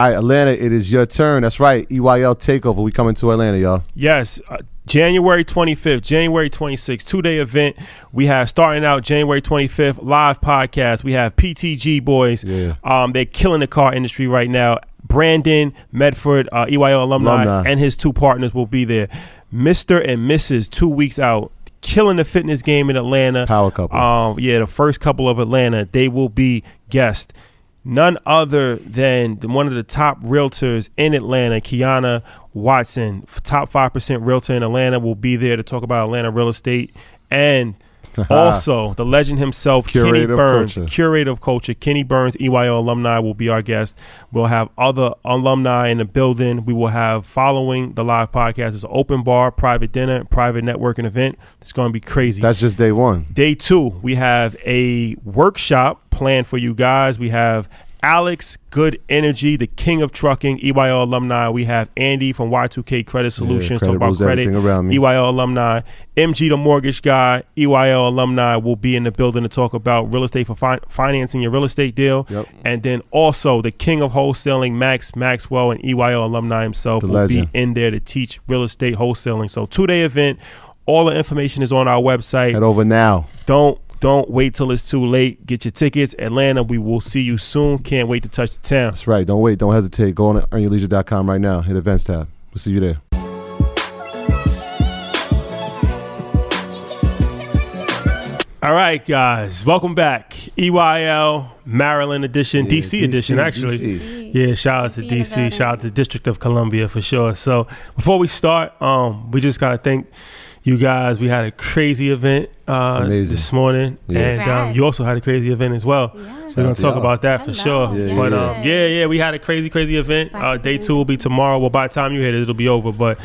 All right, Atlanta, it is your turn. That's right. EYL Takeover. We coming to Atlanta, y'all. Yes, uh, January 25th, January 26th, two day event. We have starting out January 25th, live podcast. We have PTG boys. Yeah. Um, they're killing the car industry right now. Brandon Medford, uh, EYL alumni, Alumni. and his two partners will be there. Mr. and Mrs. Two weeks out, killing the fitness game in Atlanta. Power couple. Um, yeah, the first couple of Atlanta. They will be guests. None other than one of the top realtors in Atlanta, Kiana Watson, top five percent realtor in Atlanta, will be there to talk about Atlanta real estate and. also, the legend himself, Kenny Curator of Burns, culture. curator of culture, Kenny Burns, EYO alumni, will be our guest. We'll have other alumni in the building. We will have following the live podcast is an open bar, private dinner, private networking event. It's going to be crazy. That's just day one. Day two, we have a workshop planned for you guys. We have Alex Good Energy, the king of trucking, EYO alumni. We have Andy from Y2K Credit Solutions, credit talk about credit. everything around me. EYO alumni. MG, the mortgage guy, EYO alumni will be in the building to talk about real estate for fi- financing your real estate deal. Yep. And then also the king of wholesaling, Max Maxwell, and EYO alumni himself The will be in there to teach real estate wholesaling. So two day event. All the information is on our website Head over now. don't don't wait till it's too late. Get your tickets. Atlanta, we will see you soon. Can't wait to touch the town. That's right. Don't wait. Don't hesitate. Go on to earnyourleisure.com right now. Hit events tab. We'll see you there. All right, guys, welcome back. EYL Maryland edition, Yeah, DC, edition, actually. DC. Yeah, shout out to DC DC, shout out to District of Columbia for sure. So before we start, um, we just gotta thank you guys. We had a crazy event uh, this morning, Yeah. and um, you also had a crazy event as well. Yeah. We're gonna talk y'all. about that for sure. Yeah, but yeah. um, yeah, yeah, we had a crazy, crazy event. Uh, day two will be tomorrow. Well, by the time you hit it, it'll be over. But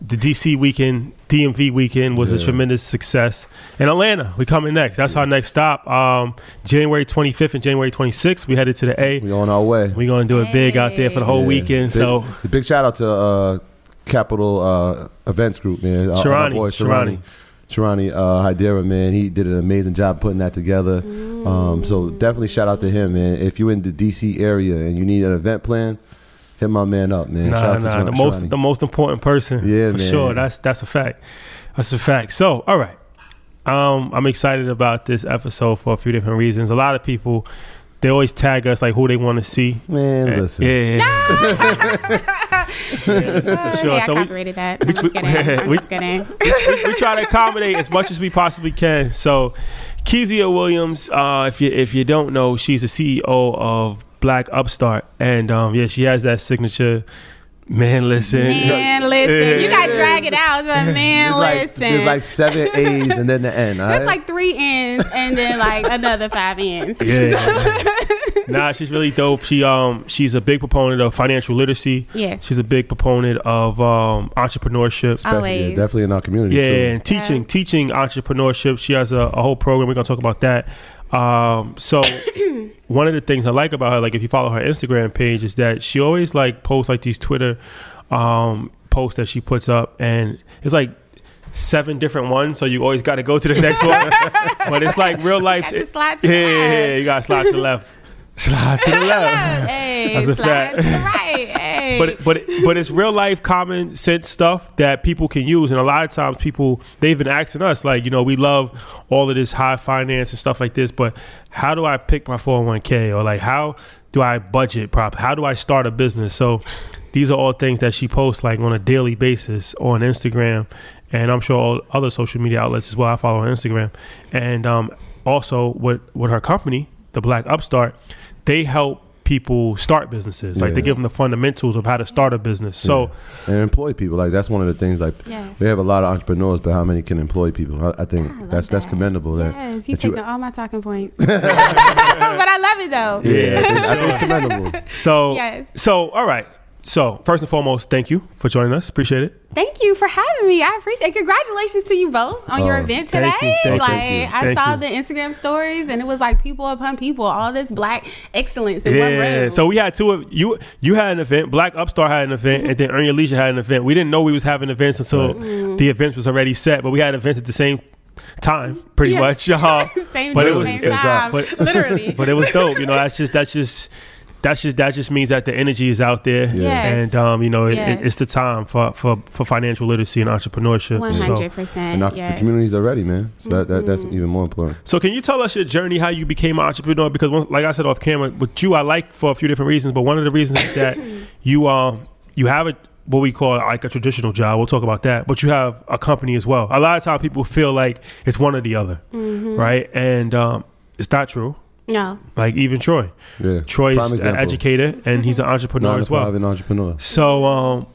the DC weekend, DMV weekend was a tremendous success. And Atlanta, we coming next. That's our next stop. Um, January 25th and January 26th, we headed to the A. We on our way. We're gonna do it big out there for the whole Yeah. weekend. Big, So big shout out to uh, Capital uh, Events Group, man. Our- our Shirani, boy Shirani. Shirani uh, Hydera, man. He did an amazing job putting that together. Um, so definitely shout out to him, man. If you're in the DC area and you need an event plan, hit my man up, man. shout nah, out to nah, the most the most important person. Yeah, for man. sure. That's that's a fact. That's a fact. So, all right. Um, I'm excited about this episode for a few different reasons. A lot of people they always tag us like who they want to see. man, Uh, listen. Yeah, yeah, for sure. Hey, I So we, that. I'm we- just kidding. I'm we- just kidding. we, we try to accommodate as much as we possibly can. So, Kezia Williams, uh, if you if you don't know, she's the CEO of Black Upstart, and um, yeah, she has that signature. Man, listen. Man, listen. You got to drag it out. But man, There's like, listen. there's like seven A's and then the N. all That's like three N's and then like another five N's. Yeah. Nah, she's really dope. She um she's a big proponent of financial literacy. Yeah. She's a big proponent of um entrepreneurship. Yeah, definitely in our community Yeah, too. and teaching teaching entrepreneurship. She has a, a whole program. We're gonna talk about that. Um, so one of the things I like about her, like if you follow her Instagram page, is that she always like posts like these Twitter um, posts that she puts up, and it's like seven different ones, so you always got to go to the next one. but it's like real life. Got to slide to the yeah, yeah, yeah, you got to slide to the left. Slide to the left. hey, That's a slide fact. to the right. Hey. But it- but it- but it's real life common sense stuff that people can use, and a lot of times people they've been asking us like, you know, we love all of this high finance and stuff like this, but how do I pick my four hundred one k or like how do I budget prop? How do I start a business? So these are all things that she posts like on a daily basis on Instagram, and I'm sure all other social media outlets as well. I follow on Instagram, and um, also with with her company, the Black Upstart, they help people start businesses. Like they give them the fundamentals of how to start a business. So and employ people. Like that's one of the things. Like Yes. we have a lot of entrepreneurs, but how many can employ people? I, I think ah, I love that's that's commendable. That, Yes, you that you- taking all my talking points. but I love it though. yeah, I think, I think it's commendable. so Yes. so all right. So first and foremost, thank you for joining us. Appreciate it. Thank you for having me. I appreciate it. Congratulations to you both on your Oh, event today. thank you, thank like thank you. I Thank saw you. the Instagram stories and it was like people upon people, all this black excellence in one Yeah. room. So we had two of you. You had an event. Black Upstart had an event, and then Earn Your Leisure had an event. We didn't know we was having events until Mm-hmm. the events was already set. But we had events at the same time, pretty Yeah. much. Uh, same but day, it was same same time. but- Literally. but it was dope. You know, that's just that's just that's just that just means that the energy is out there, Yes. and um, you know, it, Yes. it, it's the time for, for for financial literacy and entrepreneurship. One So- hundred And percent. our, the communities are ready, man. So that, that Mm-hmm. that's even more important. So can you tell us your journey, how you became an entrepreneur? Because one- like I said off camera, with you, I like for a few different reasons, but one of the reasons is that you um you have a what we call like a traditional job. We'll talk about that, but you have a company as well. A lot of times people feel like it's one or the other, Mm-hmm. right? And um, it's not true. No. Like even Troy, Yeah, Troy Prime is an example. educator and he's an entrepreneur Nine as well. five and entrepreneur. So, um,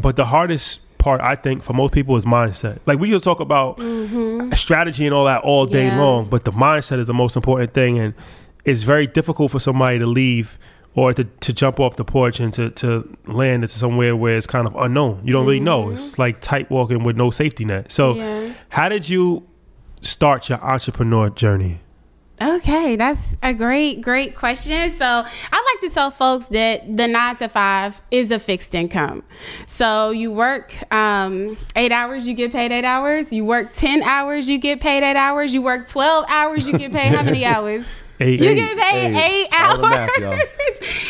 but the hardest part, I think, for most people is mindset. Like we could talk about strategy and all that all day Yeah. long, but the mindset is the most important thing, and it's very difficult for somebody to leave or to, to jump off the porch and to, to land into somewhere where it's kind of unknown. You don't really know. It's like tight walking with no safety net. So, Yeah. how did you start your entrepreneur journey? Okay, that's a great, great question. So I like to tell folks that the nine to five is a fixed income. So you work um, eight hours, you get paid eight hours. You work 10 hours, you get paid eight hours. You work 12 hours, you get paid how many hours? Eight. You Eight, get paid eight. eight hours.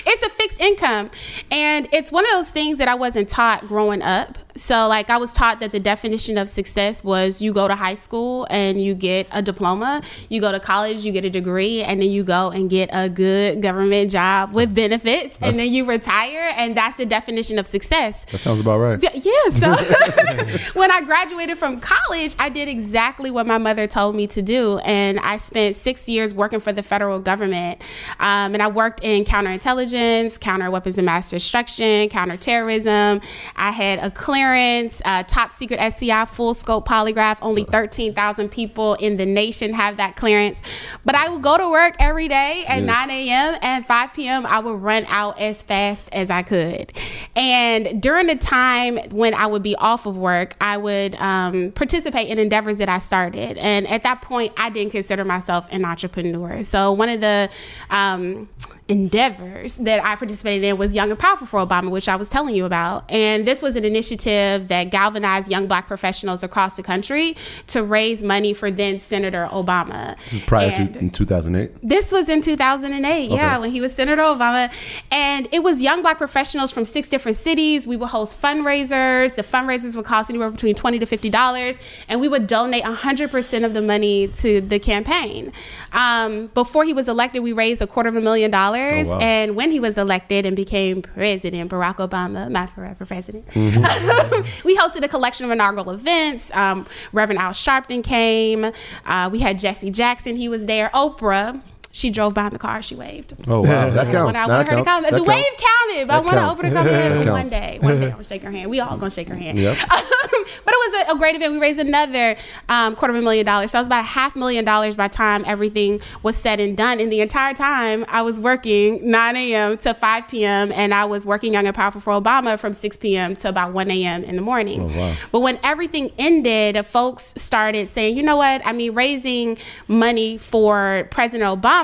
it's a fixed income. And it's one of those things that I wasn't taught growing up. So, like, I was taught that the definition of success was you go to high school and you get a diploma, you go to college, you get a degree, and then you go and get a good government job with benefits, and then you retire. And that's the definition of success. That sounds about right. Yeah, yeah, so when I graduated from college, I did exactly what my mother told me to do. And I spent six years working for the federal government. Um, and I worked in counterintelligence, counter weapons of mass destruction, counterterrorism. I had a clearance, uh, top secret SCI, full scope polygraph. Only 13,000 people in the nation have that clearance. But I would go to work every day at Yes. 9 a.m. and 5 p.m. I would run out as fast as I could. And during the time when I would be off of work, I would um, participate in endeavors that I started. And at that point, I didn't consider myself an entrepreneur. So one of the um, endeavors that I participated in was Young and Powerful for Obama, which I was telling you about. And this was an initiative that galvanized young black professionals across the country to raise money for then Senator Obama. Prior And- to in 2008. this was in 2008, yeah, when he was Senator Obama. And it was young black professionals from six different cities. We would host fundraisers. The fundraisers would cost anywhere between 20 to $50. And we would donate 100% of the money to the campaign. Um, before he was elected, we raised a quarter of a million dollars. Oh, wow. And when he was elected and became president, Barack Obama, my forever president, Mm-hmm. we hosted a collection of inaugural events. Um, Reverend Al Sharpton came. Uh, we had Jesse Jackson, he was there. Oprah. She drove behind the car. She waved. Oh wow, that counts. When I That wanted her to come, That the wave counts. counted, but I That want to open her come That in one day. One day, I'm gonna shake her hand. We all gonna shake her hand. Yep. but it was a, a great event. We raised another um, quarter of a million dollars. So it was about a half million dollars by time everything was said and done. And the entire time I was working 9 a.m. to 5 p.m. and I was working Young and Powerful for Obama from 6 p.m. to about 1 a.m. in the morning. Oh, wow. But when everything ended, folks started saying, you know what? I mean, raising money for President Obama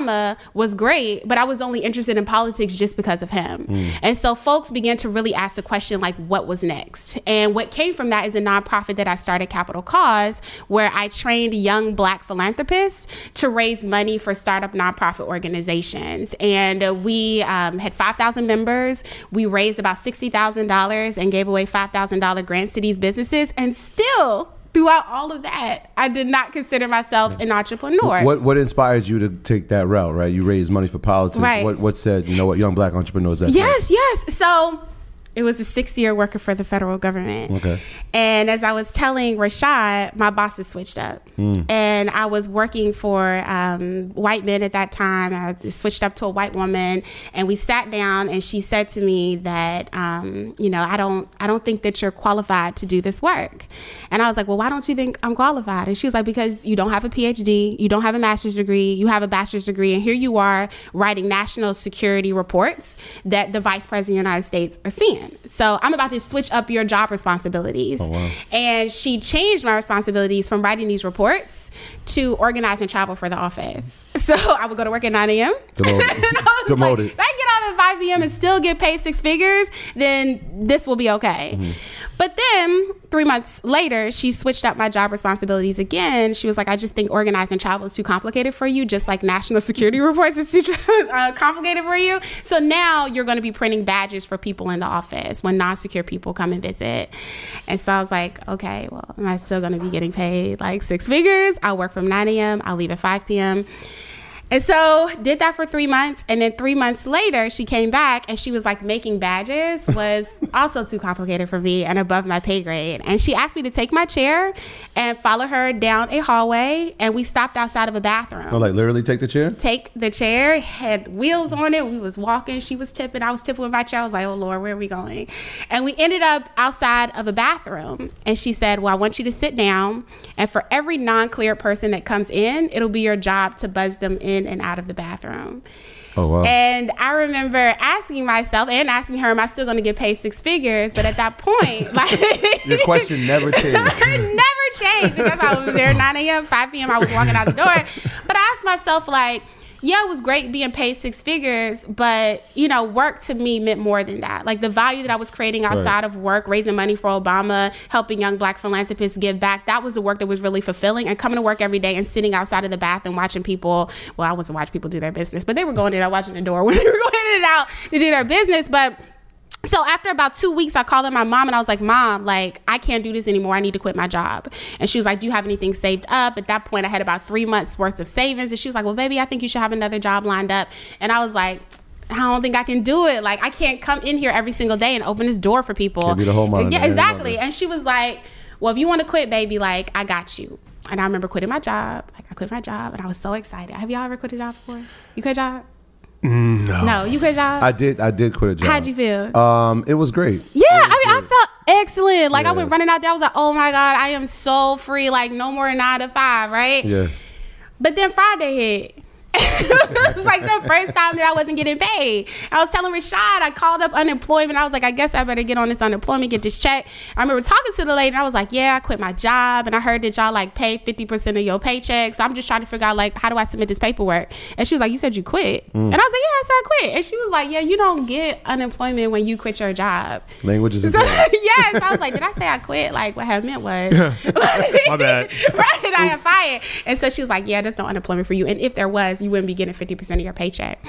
was great, but I was only interested in politics just because of him. And so folks began to really ask the question, like, what was next? And what came from that is a nonprofit that I started, Capital Cause, where I trained young black philanthropists to raise money for startup nonprofit organizations. And we um, had 5,000 members. We raised about $60,000 and gave away $5,000 grants to these businesses. And still, throughout all of that, I did not consider myself an entrepreneur. What what inspired you to take that route? Right, you raised money for politics. Right. What what said you know what young black entrepreneurs? That's Yes, yes. So it was a six year worker for the federal government. Okay. And as I was telling Rashad, my bosses switched up. And I was working for um, white men at that time. I switched up to a white woman, and we sat down, and she said to me that, um, you know, I don't, I don't think that you're qualified to do this work. And I was like, well, why don't you think I'm qualified? And she was like, because you don't have a PhD, you don't have a master's degree, you have a bachelor's degree, and here you are writing national security reports that the vice president of the United States are seeing. So I'm about to switch up your job responsibilities. Oh, and she changed my responsibilities from writing these reports to organize and travel for the office. So I would go to work at 9 a.m. Demoted. And I Demoted. Like, I get 5 p.m. and still get paid six figures, then this will be okay. But then three months later, she switched up my job responsibilities again. She was like, I just think organizing travel is too complicated for you, just like national security reports is too uh, complicated for you. So now you're going to be printing badges for people in the office when non secure people come and visit. And so I was like, okay, well, am I still going to be getting paid like six figures? I'll work from 9 a.m., I'll leave at 5 p.m. And so did that for three months. And then three months later, she came back and she was like, making badges was also too complicated for me and above my pay grade. And she asked me to take my chair and follow her down a hallway. And we stopped outside of a bathroom Oh, like literally take the chair. take the chair, had wheels on it. We was walking. She was tipping. I was tipping with my chair. I was like, oh Lord, where are we going? And we ended up outside of a bathroom. And she said, well, I want you to sit down. And for every non-cleared person that comes in, it'll be your job to buzz them in and out of the bathroom. Oh wow. And I remember asking myself and asking her, am I still going to get paid six figures? But at that point, like Your question never changed. never changed because I was there 9 a.m., 5 p.m. I was walking out the door. But I asked myself, like, yeah, it was great being paid six figures, but you know, work to me meant more than that. Like the value that I was creating outside of work, raising money for Obama, helping young black philanthropists give back, that was the work that was really fulfilling. And coming to work every day and sitting outside of the bathroom watching people, well, I wasn't watching people do their business, but they were going in there watching the door when they were going in and out to do their business. But so after about two weeks, I called up my mom and I was like, Mom, like, I can't do this anymore. I need to quit my job. And she was like, Do you have anything saved up? At that point, I had about three months worth of savings. And she was like, Well, baby, I think you should have another job lined up. And I was like, I don't think I can do it. Like, I can't come in here every single day and open this door for people. Can't be the whole monitor. Yeah, exactly. And she was like, Well, if you want to quit, baby, like, I got you. And I remember quitting my job. Like, I quit my job and I was so excited. Have y'all ever quit a job before? You quit a job? No. No, you quit a job? I did. I did quit a job. How'd you feel? Um, it was great. Yeah, I mean, I felt excellent. Like I went running out there. I was like, oh my god, I am so free. Like no more nine to five, right? Yeah. But then Friday hit. it was like the first time that I wasn't getting paid. I was telling Rashad, I called up unemployment. I was like, I guess I better get on this unemployment, get this check. I remember talking to the lady, and I was like, Yeah, I quit my job, and I heard that y'all like pay fifty percent of your paycheck. So I'm just trying to figure out like how do I submit this paperwork? And she was like, You said you quit, mm. and I was like, Yeah, I said I quit. And she was like, Yeah, you don't get unemployment when you quit your job. Language is So, yes, I was like, did I say I quit? Like, what I meant was, My bad. right? I got fired. And so she was like, yeah, there's no unemployment for you. And if there was, you wouldn't be getting 50% of your paycheck.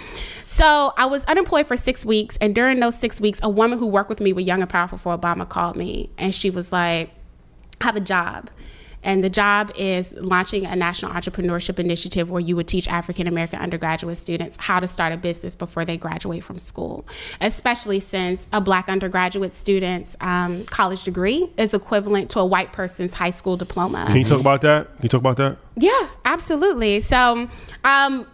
So I was unemployed for six weeks. And during those six weeks, a woman who worked with me with Young and Powerful for Obama called me. And she was like, I have a job. And the job is launching a national entrepreneurship initiative where you would teach African American undergraduate students how to start a business before they graduate from school, especially since a black undergraduate student's um, college degree is equivalent to a white person's high school diploma. Can you talk about that? Can you talk about that? Yeah, absolutely. So, um,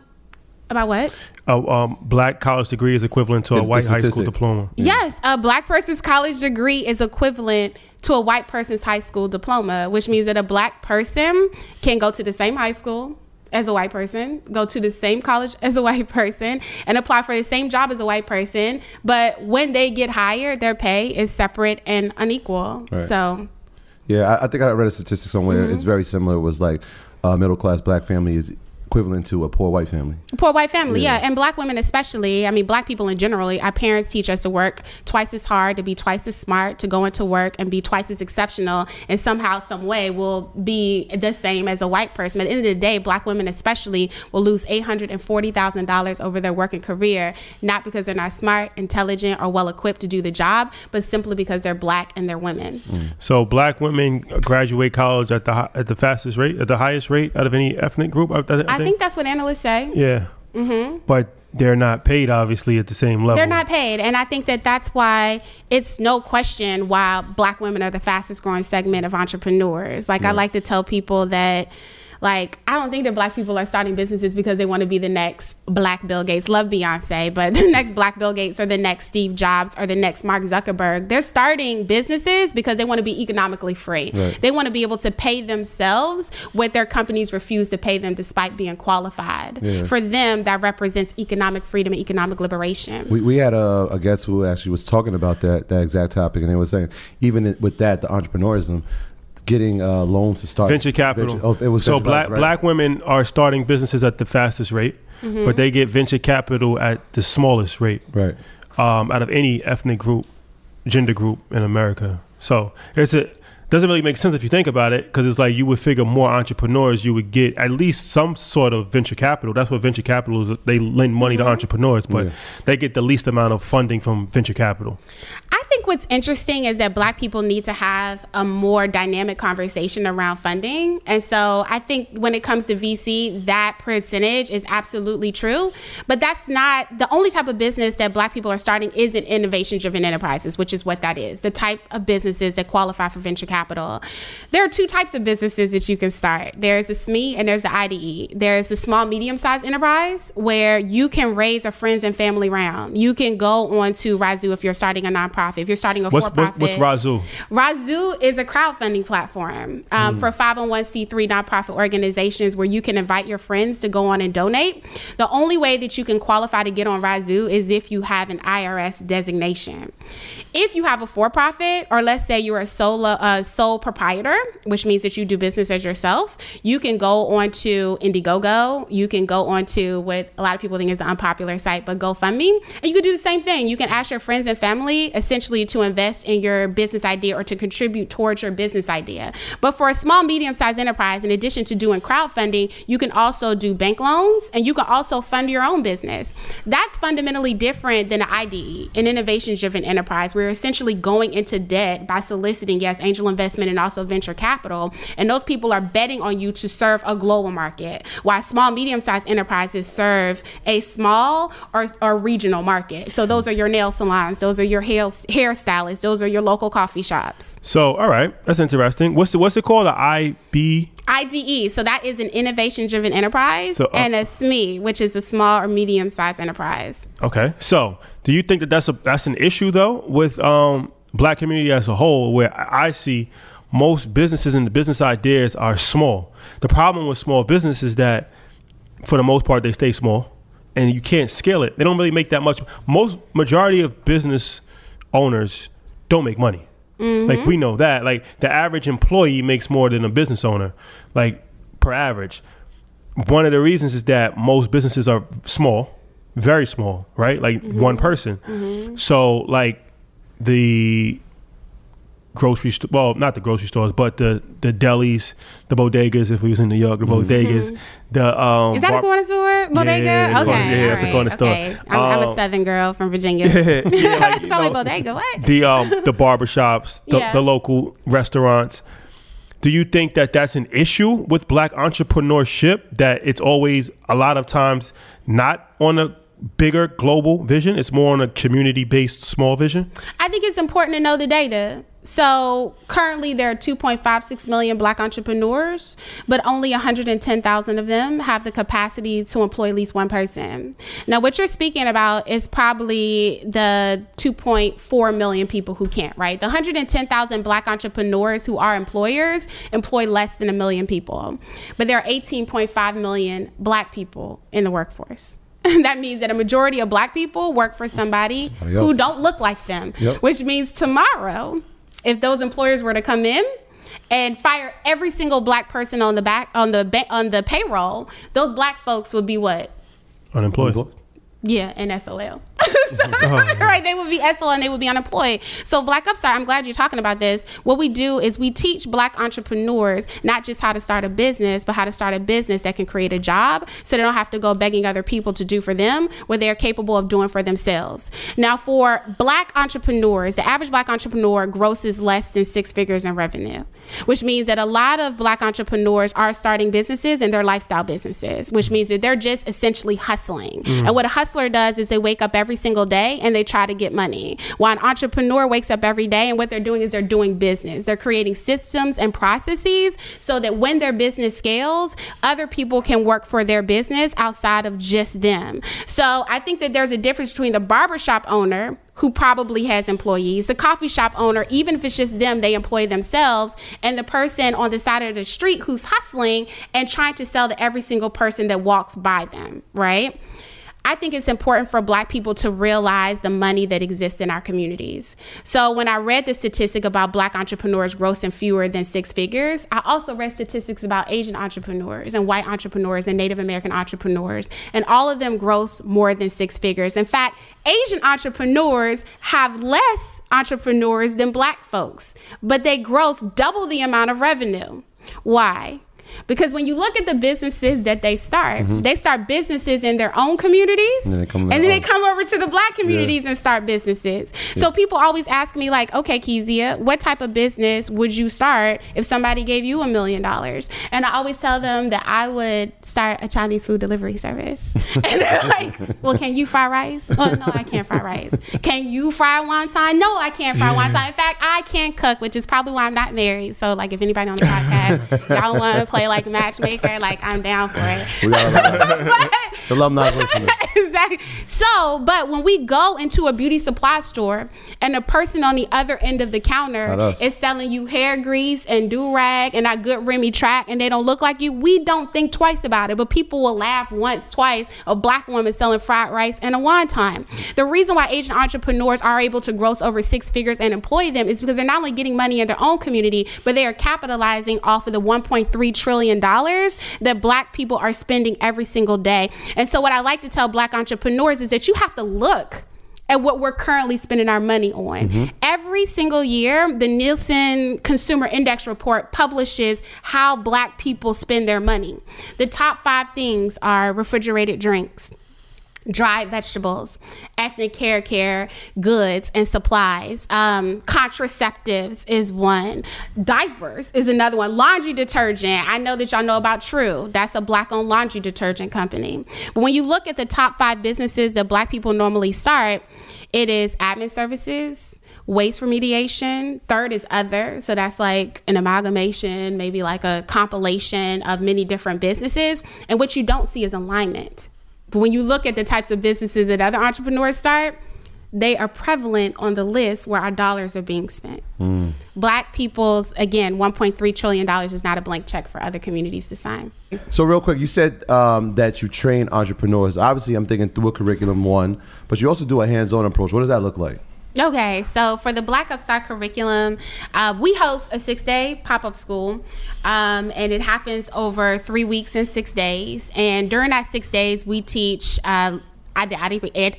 About what? A um, black college degree is equivalent to a The- the white high school statistic. diploma. Yes, a black person's college degree is equivalent to a white person's high school diploma, which means that a black person can go to the same high school as a white person, go to the same college as a white person, and apply for the same job as a white person. But when they get hired, their pay is separate and unequal. Right. So, Yeah, I, I think I read a statistic somewhere. Mm-hmm. It's very similar. It was like a middle class black family is equivalent to a poor white family. Poor white family, Yeah. yeah. and black women especially. I mean, black people in general. Our parents teach us to work twice as hard, to be twice as smart, to go into work and be twice as exceptional, and somehow, some way, will be the same as a white person. At the end of the day, black women especially will lose eight hundred and forty thousand dollars over their working career, not because they're not smart, intelligent, or well equipped to do the job, but simply because they're black and they're women. Mm. So black women graduate college at the at the fastest rate, at the highest rate out of any ethnic group. I, I I think that's what analysts say. yeah. Mm-hmm. But they're not paid obviously at the same level. They're not paid. And I think that that's why it's no question why black women are the fastest growing segment of entrepreneurs. Like, I like to tell people that. Like, I don't think that black people are starting businesses because they want to be the next black Bill Gates. Love Beyonce, but the next black Bill Gates or the next Steve Jobs or the next Mark Zuckerberg. They're starting businesses because they want to be economically free. Right. They want to be able to pay themselves what their companies refuse to pay them despite being qualified. Yeah. For them, that represents economic freedom and economic liberation. We, we had a, a guest who actually was talking about that that exact topic, and they were saying even with that, the entrepreneurism, getting uh, loans to start venture capital. venture- oh, it was so black right? black women are starting businesses at the fastest rate, Mm-hmm. but they get venture capital at the smallest rate right. um, out of any ethnic group, gender group in America. So it's a doesn't really make sense if you think about it because it's like you would figure more entrepreneurs you would get at least some sort of venture capital that's what venture capital is they lend money Mm-hmm. to entrepreneurs but Yeah. they get the least amount of funding from venture capital I think what's interesting is that black people need to have a more dynamic conversation around funding. And so I think when it comes to VC, that percentage is absolutely true. But that's not the only type of business that black people are starting isn't innovation driven enterprises, which is what that is the type of businesses that qualify for venture capital. There are two types of businesses that you can start there's a SME and there's the IDE. There's a small, medium sized enterprise where you can raise a friends and family round. You can go on to Razoo if you're starting a nonprofit, if you're starting a what's for profit. what's razoo Razoo is a crowdfunding platform um, for 501c3 nonprofit organizations where you can invite your friends to go on and donate. The only way that you can qualify to get on Razoo is if you have an IRS designation. If you have a for profit, or let's say you're a solo, uh, sole proprietor, which means that you do business as yourself, you can go on to Indiegogo. You can go on to what a lot of people think is an unpopular site, but GoFundMe. And you can do the same thing. You can ask your friends and family essentially to invest in your business idea or to contribute towards your business idea. But for a small, medium sized enterprise, in addition to doing crowdfunding, you can also do bank loans and you can also fund your own business. That's fundamentally different than an IDE, an innovation driven enterprise. We're essentially going into debt by soliciting, yes, angel investment and also venture capital. And those people are betting on you to serve a global market, while small, medium sized enterprises serve a small or, or regional market. So those are your nail salons, those are your hair, hairstylists, those are your local coffee shops. so all right that's interesting what's the, what's it called the ib IDE, E, so that is an innovation driven enterprise, So, uh, and a SME, which is a small or medium sized enterprise. Okay. So, do you think that that's a that's an issue though with um black community as a whole where I see most businesses and the business ideas are small. The problem with small business is that for the most part they stay small and you can't scale it. They don't really make that much. Most majority of business owners don't make money. Mm-hmm. Like we know that. Like the average employee makes more than a business owner, like per average. One of the reasons is that most businesses are small, very small, right? Like one mm-hmm. person. Mm-hmm. So like the grocery store well not the grocery stores but the the delis the bodegas if we was in new york the bodegas the um Is that bar- a corner store? Bodega? yeah, okay. corner- yeah, it's a all corner store. Okay. I'm, I'm a Um, southern girl from Virginia. yeah, like, you Tell me know, bodega, what? the um the barbershops, the, Yeah. the local restaurants. Do you think that that's an issue with black entrepreneurship? That it's always a lot of times not on the bigger global vision. It's more on a community based small vision. I think it's important to know the data. So currently there are 2.56 million black entrepreneurs, but only 110,000 of them have the capacity to employ at least one person. Now, what you're speaking about is probably the 2.4 million people who can't, right? The 110,000 black entrepreneurs who are employers employ less than a million people, but there are 18.5 million black people in the workforce. that means that a majority of black people work for somebody, Somebody who don't look like them, Yep. which means tomorrow, if those employers were to come in and fire every single black person on the back on the ba- on the payroll, those black folks would be what? Unemployed. Yeah, and SOL. So, oh. right, they would be SOL and they would be unemployed. So, Black Upstart, I'm glad you're talking about this. What we do is we teach black entrepreneurs not just how to start a business, but how to start a business that can create a job so they don't have to go begging other people to do for them what they're capable of doing for themselves. Now, for black entrepreneurs, the average black entrepreneur grosses less than six figures in revenue, which means that a lot of black entrepreneurs are starting businesses and they're lifestyle businesses, which means that they're just essentially hustling. And mm. what a hustler does is they wake up every single day and they try to get money. While an entrepreneur wakes up every day and what they're doing is they're doing business. They're creating systems and processes so that when their business scales, other people can work for their business outside of just them. So I think that there's a difference between the barbershop owner who probably has employees, the coffee shop owner, even if it's just them, they employ themselves, and the person on the side of the street who's hustling and trying to sell to every single person that walks by them, right? I think it's important for black people to realize the money that exists in our communities. So when I read the statistic about black entrepreneurs grossing fewer than six figures, I also read statistics about Asian entrepreneurs and white entrepreneurs and Native American entrepreneurs, and all of them gross more than six figures. In fact, Asian entrepreneurs have less entrepreneurs than black folks, but they gross double the amount of revenue. Why? Because when you look at the businesses that they start, mm-hmm. they start businesses in their own communities, And then they come and then they come over to the black communities and start businesses. So people always ask me, like, okay, Kezia, what type of business would you start if somebody gave you a million dollars? And I always tell them that I would start a Chinese food delivery service. and they're like, well, can you fry rice? Oh, no, I can't fry rice. Can you fry wonton? No, I can't fry wonton. In fact, I can't cook, which is probably why I'm not married. So, like, if anybody on the podcast, y'all want to play like matchmaker, like, I'm down for it. We got a But- of alumni listening. exactly. So, but when we go into a beauty supply store and the person on the other end of the counter is selling you hair grease and do rag and that good Remy track and they don't look like you, we don't think twice about it. But people will laugh once, twice. A black woman selling fried rice and a wonton. The reason why Asian entrepreneurs are able to gross over six figures and employ them is because they're not only getting money in their own community, but they are capitalizing off of the 1.3 trillion dollars that black people are spending every single day. And so what I like to tell black entrepreneurs is that you have to look at what we're currently spending our money on. Mm-hmm. Every single year, the Nielsen Consumer Index report publishes how black people spend their money. The top five things are refrigerated drinks, dried vegetables, ethnic hair care, goods and supplies. Um, contraceptives is one. Diapers is another one. Laundry detergent. I know that y'all know about True. That's a black owned laundry detergent company. But when you look at the top five businesses that black people normally start, it is admin services. Waste remediation. Third is other. So that's like an amalgamation, maybe like a compilation of many different businesses. And what you don't see is alignment. But when you look at the types of businesses that other entrepreneurs start, they are prevalent on the list where our dollars are being spent. Black people's, again, $1.3 trillion is not a blank check for other communities to sign. So real quick, you said um, that you train entrepreneurs. Obviously, I'm thinking through a curriculum one, but you also do a hands-on approach. What does that look like? Okay, so for the Black Upstart curriculum, uh, we host a six day pop up school, um, and it happens over three weeks and six days. And during that six days, we teach. Uh, the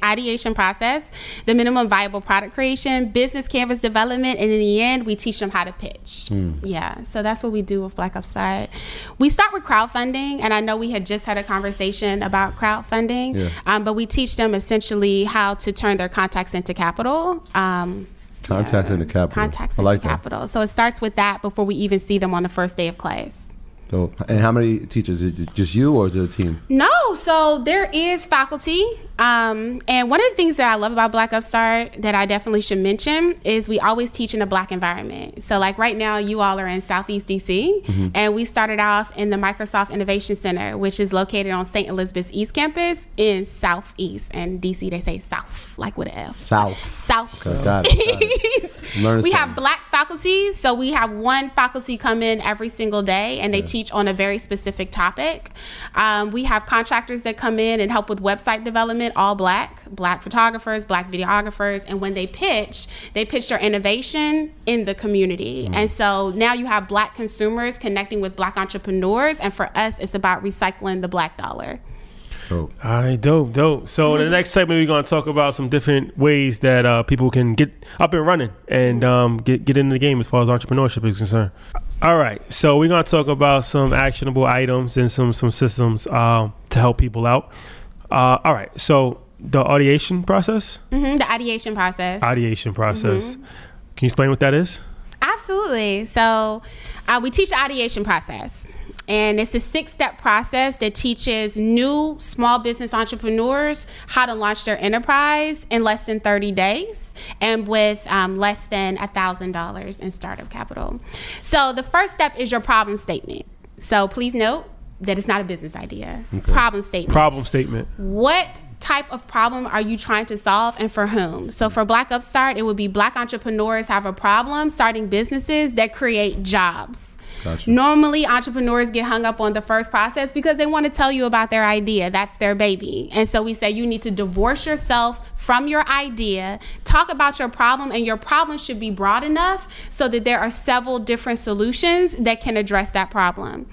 ideation process, the minimum viable product creation, business canvas development, and in the end, we teach them how to pitch. Yeah, so that's what we do with Black Upstart. We start with crowdfunding, and I know we had just had a conversation about crowdfunding, Yeah. um, but we teach them essentially how to turn their contacts into capital. Um, Contacts into capital. contacts I into like that. capital. So it starts with that before we even see them on the first day of class. Dope. And how many teachers? Is it just you or is it a team? No, so there is faculty. Um, and one of the things that I love about Black Upstart that I definitely should mention is we always teach in a black environment. So, like right now, you all are in Southeast DC, Mm-hmm. and we started off in the Microsoft Innovation Center, which is located on St. Elizabeth's East Campus in Southeast. And DC, they say South, like with an F. South. South. Got it, got it. We have black faculty, so we have one faculty come in every single day, and they teach on a very specific topic. Um, we have contractors that come in and help with website development, all black, black photographers, black videographers, and when they pitch, they pitch their innovation in the community. And so now you have black consumers connecting with black entrepreneurs, and for us, it's about recycling the black dollar. Dope. All right, dope, dope. So in the next segment, we're going to talk about some different ways that uh, people can get up and running and um, get get into the game as far as entrepreneurship is concerned. All right, so we're going to talk about some actionable items and some some systems um, to help people out. Uh, all right, so the ideation process, hmm the ideation process. ideation process. Can you explain what that is? Absolutely. So, uh, we teach the ideation process. And it's a six step process that teaches new small business entrepreneurs how to launch their enterprise in less than 30 days and with um, less than $1,000 in startup capital. So, the first step is your problem statement. So, please note that it's not a business idea. Problem statement Problem statement. what type of problem are you trying to solve and for whom? So for Black Upstart, it would be black entrepreneurs have a problem starting businesses that create jobs. Gotcha. Normally, entrepreneurs get hung up on the first process because they want to tell you about their idea. That's their baby. And so we say you need to divorce yourself from your idea, talk about your problem, and your problem should be broad enough so that there are several different solutions that can address that problem.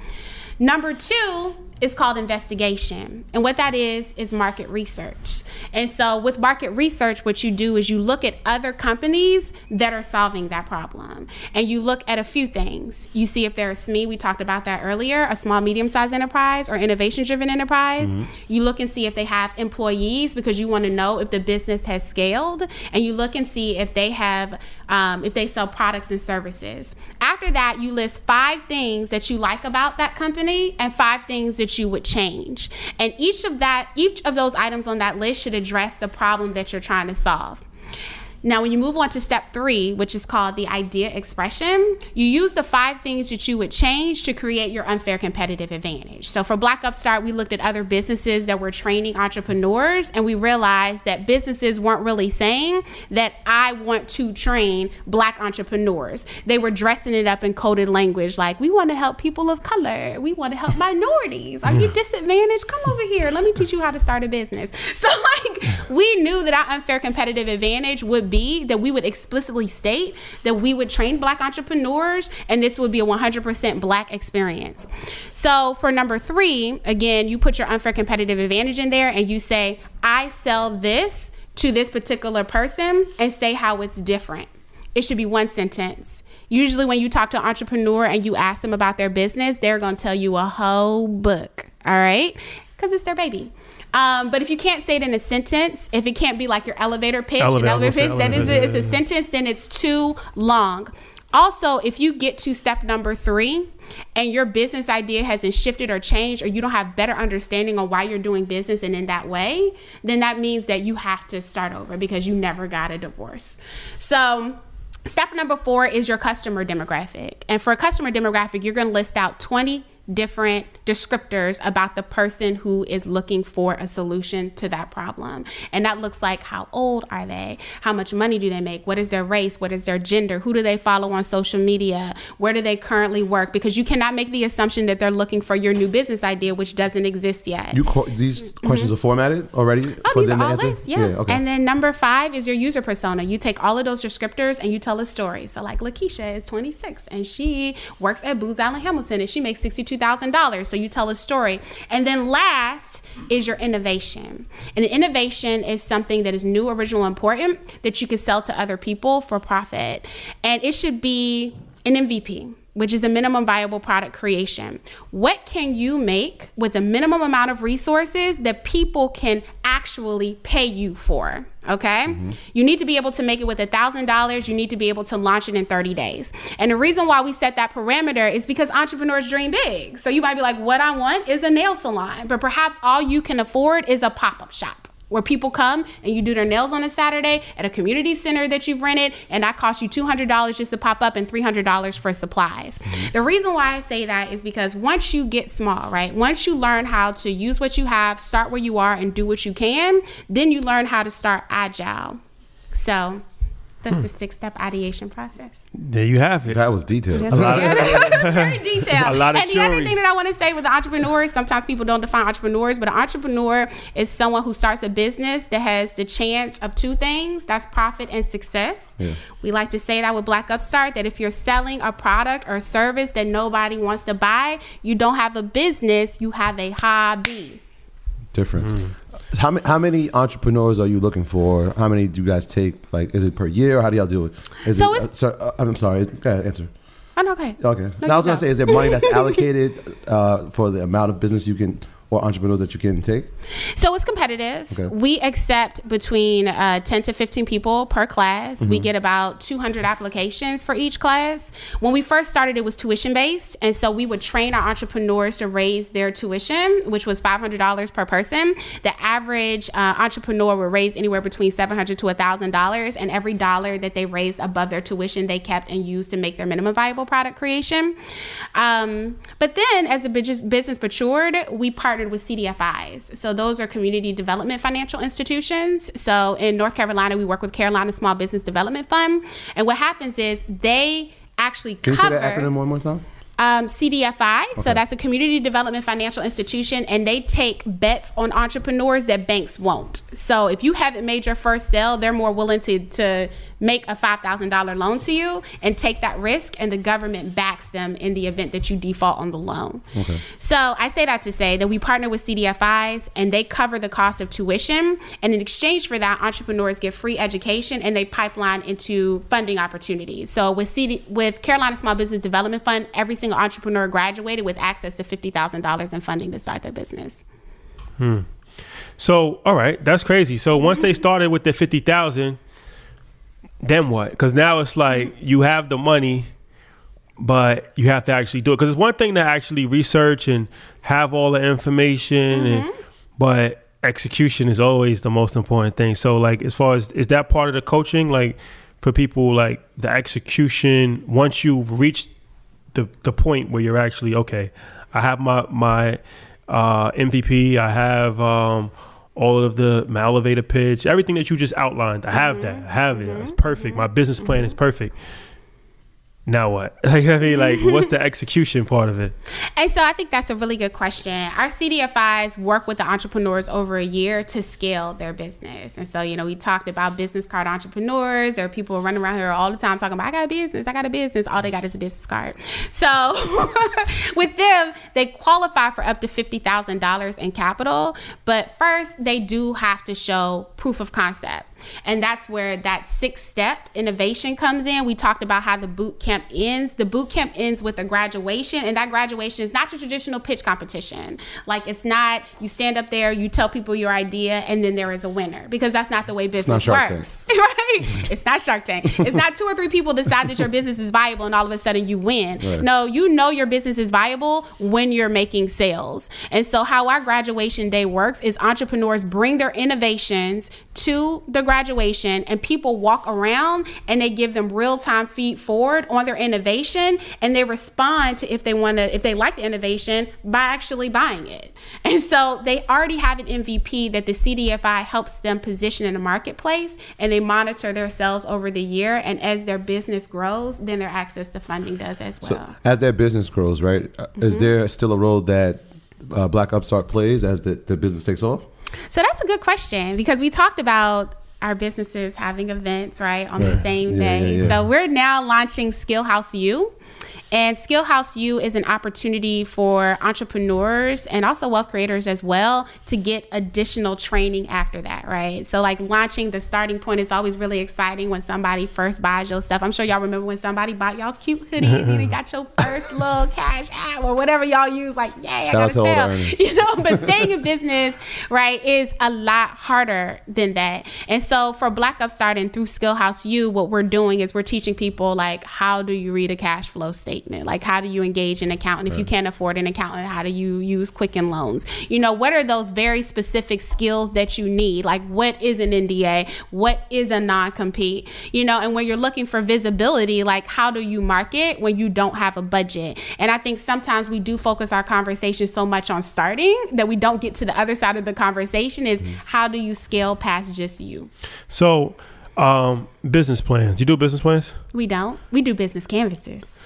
Number two is called investigation. And what that is, is market research. And so, with market research, what you do is you look at other companies that are solving that problem. And you look at a few things. You see if they're a SME, we talked about that earlier, a small, medium sized enterprise or innovation driven enterprise. Mm-hmm. You look and see if they have employees because you want to know if the business has scaled. And you look and see if they have, um, if they sell products and services. After that, you list five things that you like about that company and five things that you would change. And each of that, each of those items on that list should address the problem that you're trying to solve. Now, when you move on to step three, which is called the idea expression, you use the five things that you would change to create your unfair competitive advantage. So, for Black Upstart, we looked at other businesses that were training entrepreneurs, and we realized that businesses weren't really saying that I want to train Black entrepreneurs. They were dressing it up in coded language like, we want to help people of color, we want to help minorities. Are you disadvantaged? Come over here. Let me teach you how to start a business. So, like, we knew that our unfair competitive advantage would be that we would explicitly state that we would train black entrepreneurs and this would be a 100% black experience. So for number three, again, you put your unfair competitive advantage in there and you say, I sell this to this particular person and say how it's different. It should be one sentence. Usually, when you talk to an entrepreneur and you ask them about their business, they're going to tell you a whole book, all right? Because it's their baby. Um, but if you can't say it in a sentence, if it can't be like your elevator pitch, Elevator, elevator pitch, say that is elevator, a, it's a sentence, then it's too long. Also, if you get to step number three and your business idea hasn't shifted or changed, or you don't have better understanding on why you're doing business and in that way, then that means that you have to start over because you never got a divorce. So, step number four is your customer demographic. And for a customer demographic, you're going to list out 20 different descriptors about the person who is looking for a solution to that problem. And that looks like how old are they? How much money do they make? What is their race? What is their gender? Who do they follow on social media? Where do they currently work? Because you cannot make the assumption that they're looking for your new business idea, which doesn't exist yet. You qu- these questions are formatted already Mm-hmm. Oh, for these them are to answer. lists, yeah. okay. And then number five is your user persona. You take all of those descriptors and you tell a story. So like Lakeisha is 26 and she works at Booz Allen Hamilton and she makes $62,000. So you tell a story. And then last is your innovation. And innovation is something that is new, original, important that you can sell to other people for profit. And it should be an MVP. Which is a minimum viable product creation. What can you make with a minimum amount of resources that people can actually pay you for? Okay. Mm-hmm. You need to be able to make it with a thousand dollars. You need to be able to launch it in 30 days. And the reason why we set that parameter is because entrepreneurs dream big. So you might be like, what I want is a nail salon, but perhaps all you can afford is a pop up shop where people come and you do their nails on a Saturday at a community center that you've rented, and that costs you $200 just to pop up and $300 for supplies. Mm-hmm. The reason why I say that is because once you get small, right, once you learn how to use what you have, start where you are, and do what you can, then you learn how to start agile. So, that's hmm. the six step ideation process. There you have it. That was detailed. Yes, yeah, very detailed. a lot of and the other thing that I want to say with entrepreneurs, sometimes people don't define entrepreneurs, but an entrepreneur is someone who starts a business that has the chance of two things that's profit and success. Yeah. We like to say that with Black Upstart that if you're selling a product or service that nobody wants to buy, you don't have a business, you have a hobby. Difference. Mm. How many, how many entrepreneurs are you looking for? How many do you guys take? Like, is it per year? how do y'all do it? Is so it, it's, uh, sorry, uh, I'm sorry. Go ahead, answer. I'm okay. Okay. No, I was gonna say, is there money that's allocated uh, for the amount of business you can or entrepreneurs that you can take? So it's competitive. Okay. We accept between uh, 10 to 15 people per class. Mm-hmm. We get about 200 applications for each class. When we first started, it was tuition based. And so we would train our entrepreneurs to raise their tuition, which was $500 per person. The average uh, entrepreneur would raise anywhere between $700 to $1,000. And every dollar that they raised above their tuition, they kept and used to make their minimum viable product creation. Um, but then as the business matured, we partnered partnered with CDFIs. So those are community development financial institutions. So in North Carolina, we work with Carolina Small Business Development Fund. And what happens is they actually Can cover. You say that acronym one more time? Um, CDFI, okay. so that's a community development financial institution, and they take bets on entrepreneurs that banks won't. So if you haven't made your first sale, they're more willing to, to make a $5,000 loan to you and take that risk, and the government backs them in the event that you default on the loan. Okay. So I say that to say that we partner with CDFIs and they cover the cost of tuition. And in exchange for that, entrepreneurs get free education and they pipeline into funding opportunities. So with CD, with Carolina Small Business Development Fund, every single entrepreneur graduated with access to $50,000 in funding to start their business. Hmm. So, all right, that's crazy. So once they started with the 50,000, then what? Because now it's like you have the money, but you have to actually do it. Because it's one thing to actually research and have all the information, mm-hmm. and, but execution is always the most important thing. So, like, as far as is that part of the coaching, like for people, like the execution once you've reached the the point where you're actually okay. I have my my uh, MVP. I have um, all of the my elevator pitch, everything that you just outlined. I have mm-hmm. that. I have it. It's perfect. My business plan is perfect now what? Like I mean, like what's the execution part of it? And so I think that's a really good question. Our CDFIs work with the entrepreneurs over a year to scale their business. And so, you know, we talked about business card entrepreneurs or people running around here all the time talking about I got a business, I got a business. All they got is a business card. So with them, they qualify for up to fifty thousand dollars in capital. But first they do have to show proof of concept. And that's where that six step innovation comes in. We talked about how the boot camp ends. The boot camp ends with a graduation, and that graduation is not your traditional pitch competition. Like it's not you stand up there, you tell people your idea, and then there is a winner because that's not the way business works. right? It's not Shark Tank. It's not two or three people decide that your business is viable and all of a sudden you win. Right. No, you know your business is viable when you're making sales. And so how our graduation day works is entrepreneurs bring their innovations to the graduation and people walk around and they give them real-time feed forward on their innovation and they respond to if they want to if they like the innovation by actually buying it. And so they already have an mvp that the cdfi helps them position in the marketplace and they monitor their sales over the year and as their business grows then their access to funding does as well. so as their business grows right mm-hmm. is there still a role that uh, black upstart plays as the, the business takes off so that's a good question because we talked about our businesses having events right on yeah. the same day. Yeah, yeah, so we're now launching Skill House U. And Skill House U is an opportunity for entrepreneurs and also wealth creators as well to get additional training after that, right? So, like launching the starting point is always really exciting when somebody first buys your stuff. I'm sure y'all remember when somebody bought y'all's cute hoodies, and you got your first little cash out or whatever y'all use, like, yay, I gotta to sell. You know, but staying in business, right, is a lot harder than that. And so for Black Upstart and through Skill House U, what we're doing is we're teaching people like how do you read a cash flow statement? Like how do you engage an accountant? If you can't afford an accountant, how do you use Quicken Loans? You know, what are those very specific skills that you need? Like what is an NDA? What is a non-compete? You know, and when you're looking for visibility, like how do you market when you don't have a budget? And I think sometimes we do focus our conversation so much on starting that we don't get to the other side of the conversation is how do you scale past just you? So, um, business plans. You do business plans? We don't. We do business canvases.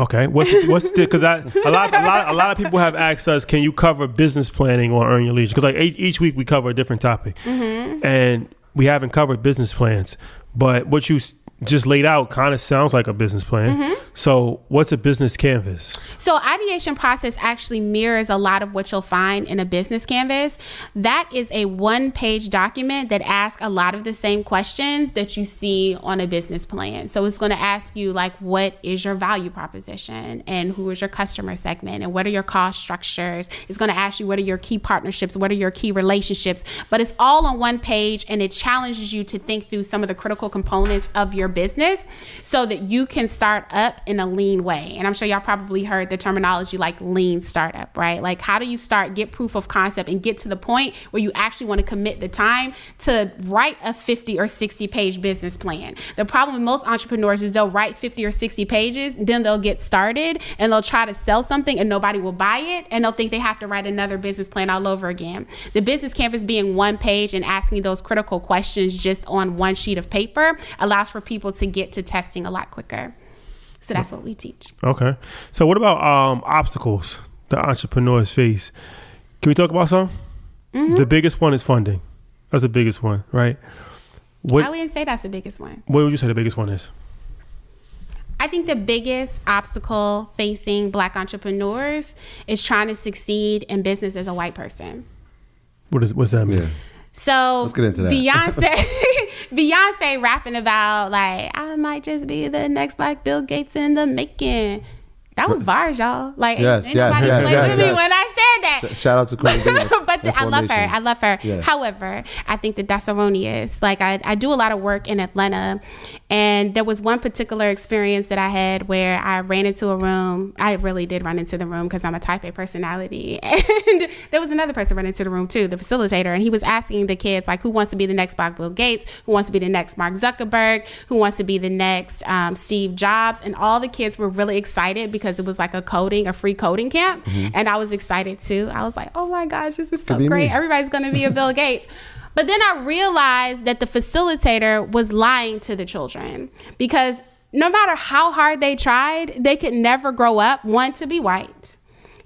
Okay. What's the, what's the because I a lot a lot a lot of people have asked us, can you cover business planning on Earn Your Leisure? Because like each, each week we cover a different topic, mm-hmm. and we haven't covered business plans. But what you just laid out kind of sounds like a business plan. Mm-hmm. So, what's a business canvas? So ideation process actually mirrors a lot of what you'll find in a business canvas. That is a one-page document that asks a lot of the same questions that you see on a business plan. So it's going to ask you like what is your value proposition and who is your customer segment and what are your cost structures. It's going to ask you what are your key partnerships, what are your key relationships, but it's all on one page and it challenges you to think through some of the critical components of your business so that you can start up in a lean way. And I'm sure y'all probably heard the terminology like lean startup, right? Like how do you start, get proof of concept and get to the point where you actually want to commit the time to write a 50 or 60 page business plan. The problem with most entrepreneurs is they'll write 50 or 60 pages, then they'll get started and they'll try to sell something and nobody will buy it and they'll think they have to write another business plan all over again. The business canvas being one page and asking those critical questions just on one sheet of paper allows for people to get to testing a lot quicker. So that's what we teach. Okay. So, what about um, obstacles the entrepreneurs face? Can we talk about some? The biggest one is funding. That's the biggest one, right? What I wouldn't say that's the biggest one. What would you say the biggest one is? I think the biggest obstacle facing black entrepreneurs is trying to succeed in business as a white person. What is what's that mean? Yeah. So Let's get into that. Beyonce, Beyonce rapping about like I might just be the next like Bill Gates in the making. That was bars, y'all. Like, Yes, yes, yes, yes, with me yes. when I that. Sh- Shout out to Queen but the, I love her. I love her. Yeah. However, I think that that's erroneous. Like I, I do a lot of work in Atlanta, and there was one particular experience that I had where I ran into a room. I really did run into the room because I'm a Type A personality, and there was another person running into the room too, the facilitator, and he was asking the kids like, who wants to be the next Bob Bill Gates? Who wants to be the next Mark Zuckerberg? Who wants to be the next um, Steve Jobs? And all the kids were really excited because it was like a coding, a free coding camp, and I was excited too. I was like, oh my gosh, this is so great. me. Everybody's going to be a Bill Gates. But then I realized that the facilitator was lying to the children because no matter how hard they tried, they could never grow up, one, to be white,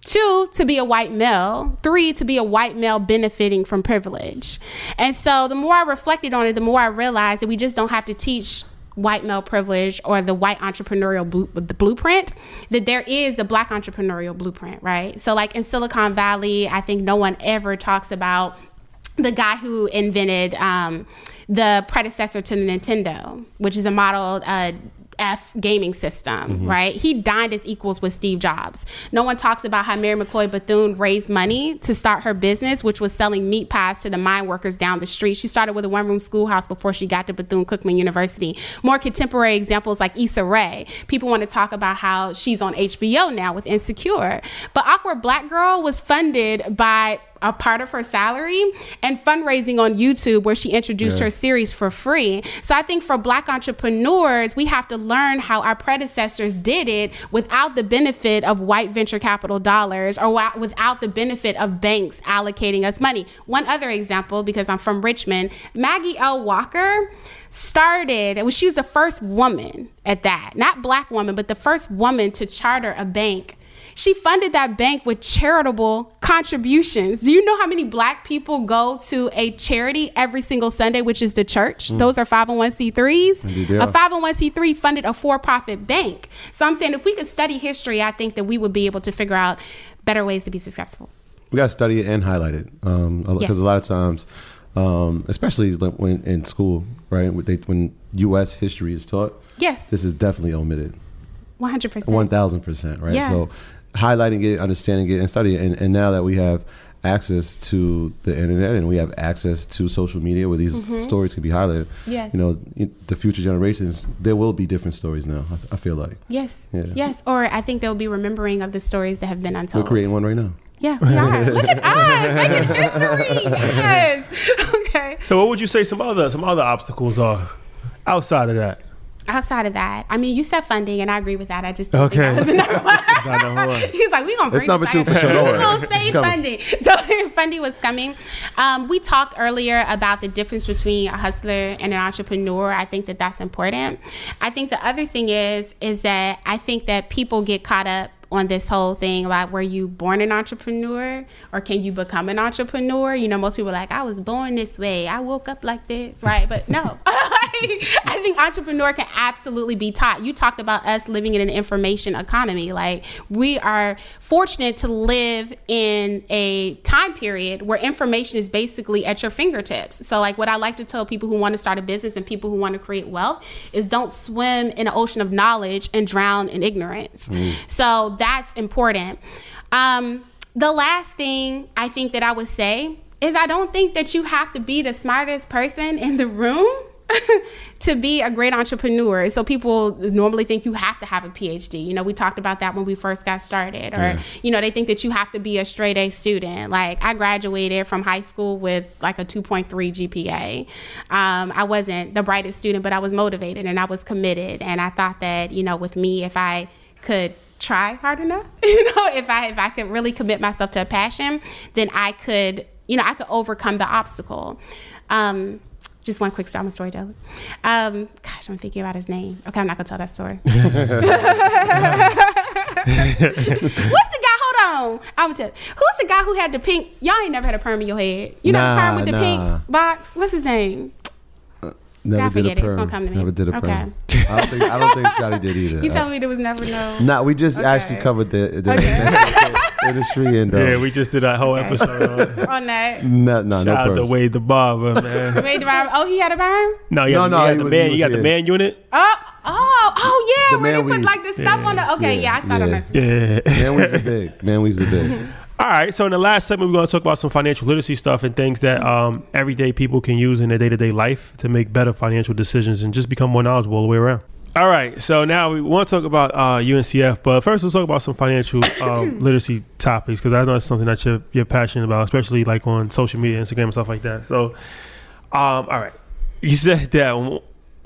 two, to be a white male, three, to be a white male benefiting from privilege. And so the more I reflected on it, the more I realized that we just don't have to teach white male privilege or the white entrepreneurial blu- the blueprint that there is a black entrepreneurial blueprint right? So like in silicon valley i think no one ever talks about the guy who invented um, the predecessor to the nintendo which is a model uh, F gaming system, mm-hmm. right? He dined as equals with Steve Jobs. No one talks about how Mary McLeod Bethune raised money to start her business, which was selling meat pies to the mine workers down the street. She started with a one room schoolhouse before she got to Bethune Cookman University. More contemporary examples like Issa Rae. People want to talk about how she's on HBO now with Insecure. But Awkward Black Girl was funded by a part of her salary and fundraising on YouTube where she introduced Yeah. her series for free. So I think for black entrepreneurs, we have to learn how our predecessors did it without the benefit of white venture capital dollars or without the benefit of banks allocating us money. One other example, because I'm from Richmond, Maggie L. Walker started, well, she was the first woman at that, not black woman, but the first woman to charter a bank she funded that bank with charitable contributions. Do you know how many black people go to a charity every single Sunday, which is the church? Those are 501c3s. Indeed A 501c3 funded a for profit bank. So I'm saying if we could study history, I think that we would be able to figure out better ways to be successful. We got to study it and highlight it because Yes. a lot of times, um, especially when in school, right? When, they, when U.S. history is taught, Yes, this is definitely omitted. 100%. One thousand percent, right? Yeah. So highlighting it, understanding it, and studying it. And, and now that we have access to the internet and we have access to social media where these stories can be highlighted, Mm-hmm. Yes. you know, in the future generations, there will be different stories now. I, I feel like Yes. Yeah. Yes. Or I think they'll be remembering of the stories that have been untold. we're creating one right now. Yeah, we are. Look at us making history. Yes. Okay. So what would you say some other some other obstacles are outside of that? Outside of that, I mean, you said funding, and I agree with that. I just Okay. that was the number one. Not number one. He's like, we're gonna bring It's number it two back. for sure. We worry. gonna say It's coming. funding. So funding was coming. Um, we talked earlier about the difference between a hustler and an entrepreneur. I think that that's important. I think the other thing is is that I think that people get caught up on this whole thing about were you born an entrepreneur or can you become an entrepreneur? You know, most people are like, I was born this way. I woke up like this, right? But no. I think entrepreneur can absolutely be taught. You talked about us living in an information economy. Like we are fortunate to live in a time period where information is basically at your fingertips. So like what I like to tell people who want to start a business and people who want to create wealth is don't swim in an ocean of knowledge and drown in ignorance. Mm. So that's important. Um, the last thing I think that I would say is I don't think that you have to be the smartest person in the room to be a great entrepreneur. So people normally think you have to have a PhD. You know, we talked about that when we first got started. Or, Yeah. you know, they think that you have to be a straight A student. Like I graduated from high school with like a 2.3 GPA. Um, I wasn't the brightest student, but I was motivated and I was committed. And I thought that, you know, with me, if I could try hard enough, you know, if I if I could really commit myself to a passion, then I could, you know, I could overcome the obstacle. Um, just one quick story. I'm a storyteller. Um, gosh, I'm thinking about his name. Okay, I'm not gonna tell that story. What's the guy? Hold on. I'm gonna tell. Who's the guy who had the pink? Y'all ain't never had a perm in your head. You know the Nah, perm with the nah. pink box. What's his name? Never I did forget a it. It's perm. gonna come to me. Never did a perm. Okay. I don't think I don't think Shotty did either. You telling me there was never no? Nah, we just Okay. actually covered the, the Okay. industry and uh, Yeah, we just did that whole episode on On that. no, no, no Shout out to. Wade the barber, man. Wait, do I- oh, he had a perm. No, you No, got, no, you got he the was- man. he You got the man unit. Oh, oh, oh, yeah. The Where they put weave. like the stuff on the. Okay, yeah, I saw Yeah. them. That's Yeah. Man weaves are big. Man weaves are big. All right. So in the last segment, we're going to talk about some financial literacy stuff and things that um, everyday people can use in their day to day life to make better financial decisions and just become more knowledgeable all the way around. All right. So now we want to talk about uh, UNCF, but first let's talk about some financial um, literacy topics because I know it's something that you're, you're passionate about, especially like on social media, Instagram, and stuff like that. So, um, all right. You said that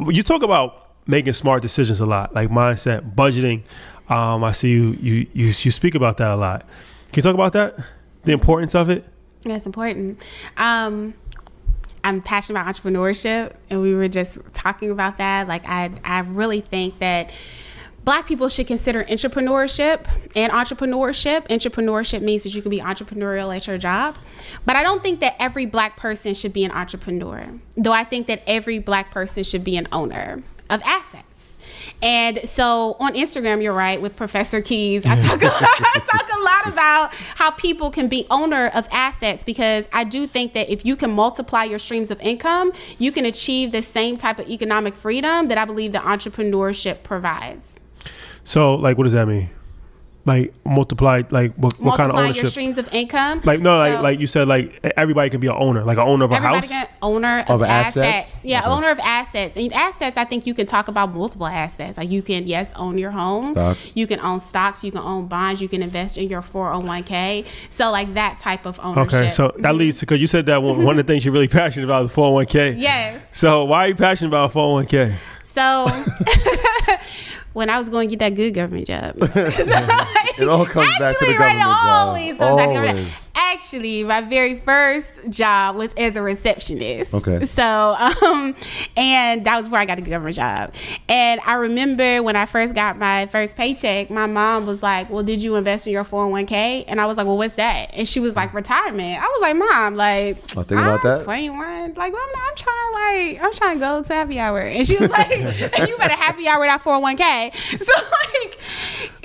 you talk about making smart decisions a lot, like mindset, budgeting. Um, I see you, you you you speak about that a lot. Can you talk about that? The importance of it? That's important. Um, I'm passionate about entrepreneurship, and we were just talking about that. Like, I, I really think that Black people should consider entrepreneurship and entrepreneurship. Entrepreneurship means that you can be entrepreneurial at your job, but I don't think that every Black person should be an entrepreneur. Though I think that every Black person should be an owner of assets. And so on Instagram, you're right with Professor Keys. I talk a lot, I talk a lot about how people can be owner of assets because I do think that if you can multiply your streams of income, you can achieve the same type of economic freedom that I believe that entrepreneurship provides. So, like, what does that mean? Like multiply, like what, what kind of multiply your ownership? streams of income. Like no, like So- like you said, like everybody can be an owner, like an owner of a house. got owner of, Of assets. assets? Yeah, Okay. owner of assets. And assets, I think you can talk about multiple assets. Like you can, yes, own your home. Stocks. You can own stocks. You can own bonds. You can invest in your 401k. So like that type of ownership. Okay, so that mm-hmm. leads to because you said that one, one of the things you're really passionate about is 401k. Yes. So why are you passionate about 401k? So when I was going to get that good government job. It all comes back to the right, government job. always comes back to government. Always. Actually, my very first job was as a receptionist. Okay. So, um, and that was where I got a government job. And I remember when I first got my first paycheck, my mom was like, "Well, did you invest in your 401k?" And I was like, "Well, what's that?" And she was like, "Retirement." I was like, "Mom, like, I think about I'm that. 21. Like, well, I'm, I'm trying, like, I'm trying to go to happy hour." And she was like, "You better happy hour that 401k." So like,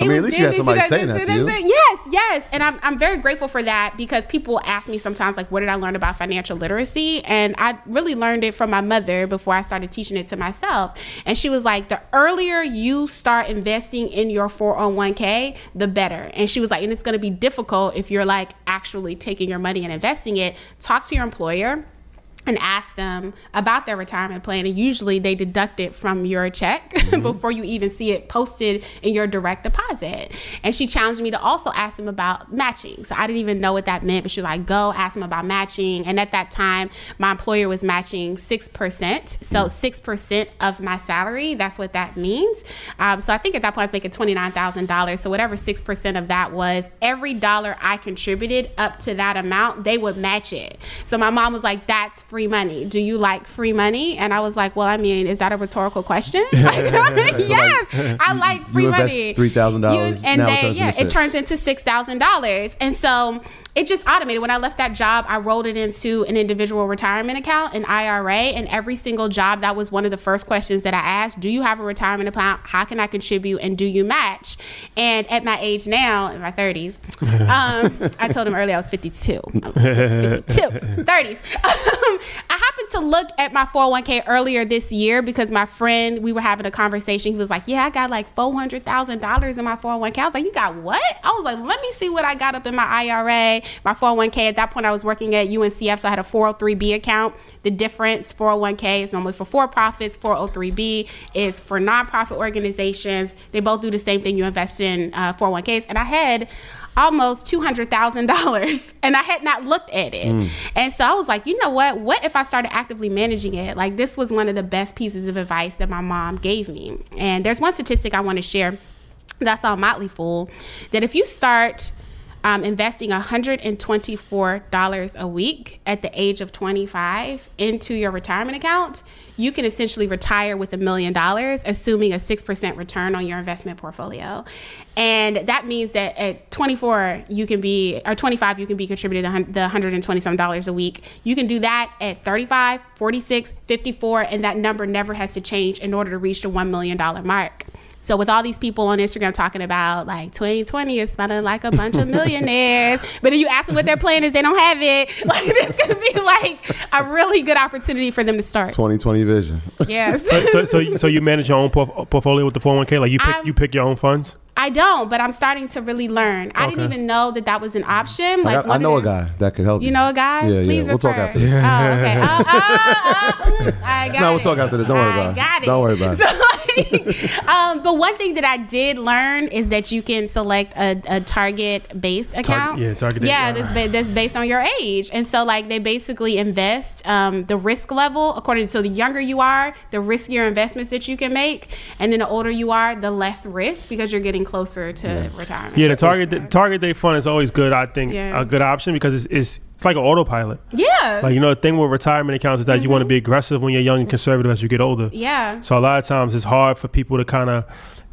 I mean, at was least you had somebody saying that to you. Yes, yes. And I'm, I'm very grateful for that because people ask me sometimes, like, what did I learn about financial literacy? And I really learned it from my mother before I started teaching it to myself. And she was like, the earlier you start investing in your 401k, the better. And she was like, and it's going to be difficult if you're like actually taking your money and investing it. Talk to your employer and ask them about their retirement plan and usually they deduct it from your check before you even see it posted in your direct deposit. And she challenged me to also ask them about matching. So i didn't even know what that meant but she was like go ask them about matching. And at that time my employer was matching 6% so 6% of my salary that's what that means. Um, so i think at that point i was making $29000 so whatever 6% of that was every dollar i contributed up to that amount they would match it. So my mom was like that's free money. Do you like free money? And I was like, well, I mean, is that a rhetorical question? Like, yes, I like free money. $3,000, and now it yeah, it turns into six thousand dollars. And so it just automated. When I left that job, I rolled it into an individual retirement account, an IRA, and every single job that was one of the first questions that I asked: Do you have a retirement account? How can I contribute? And do you match? And at my age now, in my thirties, um, I told him earlier I was 52. I'm 52, 30s. Um, I happened to look at my 401k earlier this year because my friend, we were having a conversation. He was like, Yeah, I got like $400,000 in my 401k. I was like, You got what? I was like, Let me see what I got up in my IRA, my 401k. At that point, I was working at UNCF, so I had a 403b account. The difference 401k is normally for for profits, 403b is for nonprofit organizations. They both do the same thing. You invest in uh, 401ks. And I had almost $200,000 and I had not looked at it. And so I was like, you know what? What if I started actively managing it? Like, this was one of the best pieces of advice that my mom gave me. And there's one statistic I want to share that's all Motley Fool that if you start um, investing $124 a week at the age of 25 into your retirement account, you can essentially retire with a million dollars, assuming a 6% return on your investment portfolio. And that means that at 24, you can be, or 25, you can be contributing the hun- the 120 some dollars a week. You can do that at 35, 46, 54, and that number never has to change in order to reach the $1 million mark. So with all these people on Instagram talking about like 2020 is smelling like a bunch of millionaires, but if you ask them what their plan is, they don't have it. Like this could be like a really good opportunity for them to start. 2020 vision. Yes. So, so, so, you, so you manage your own por- portfolio with the 401k? Like you pick, I'm- you pick your own funds? I don't, but I'm starting to really learn. I didn't even know that that was an option. I, Like got- I one know a guy that could help you. You know a guy? Yeah, yeah. Please We'll talk after this. Oh, okay. Oh, oh, oh, mm, I got No, we'll it. talk after this. Don't worry I about it. got it. Don't worry about it. So, like, um, but one thing that I did learn is that you can select a, a target base account. yeah, target Yeah, yeah. that's, ba- that's based on your age. And so, like, they basically invest um, the risk level according to so the younger you are, the riskier investments that you can make. And then the older you are, the less risk because you're getting closer to retirement. Yeah, the target the target date fund is always good. I think Yeah. a good option because it's, it's it's like an autopilot. Yeah. Like you know, the thing with retirement accounts is that you want to be aggressive when you're young and conservative as you get older. Mm-hmm. yeah. So a lot of times it's hard for people to kind of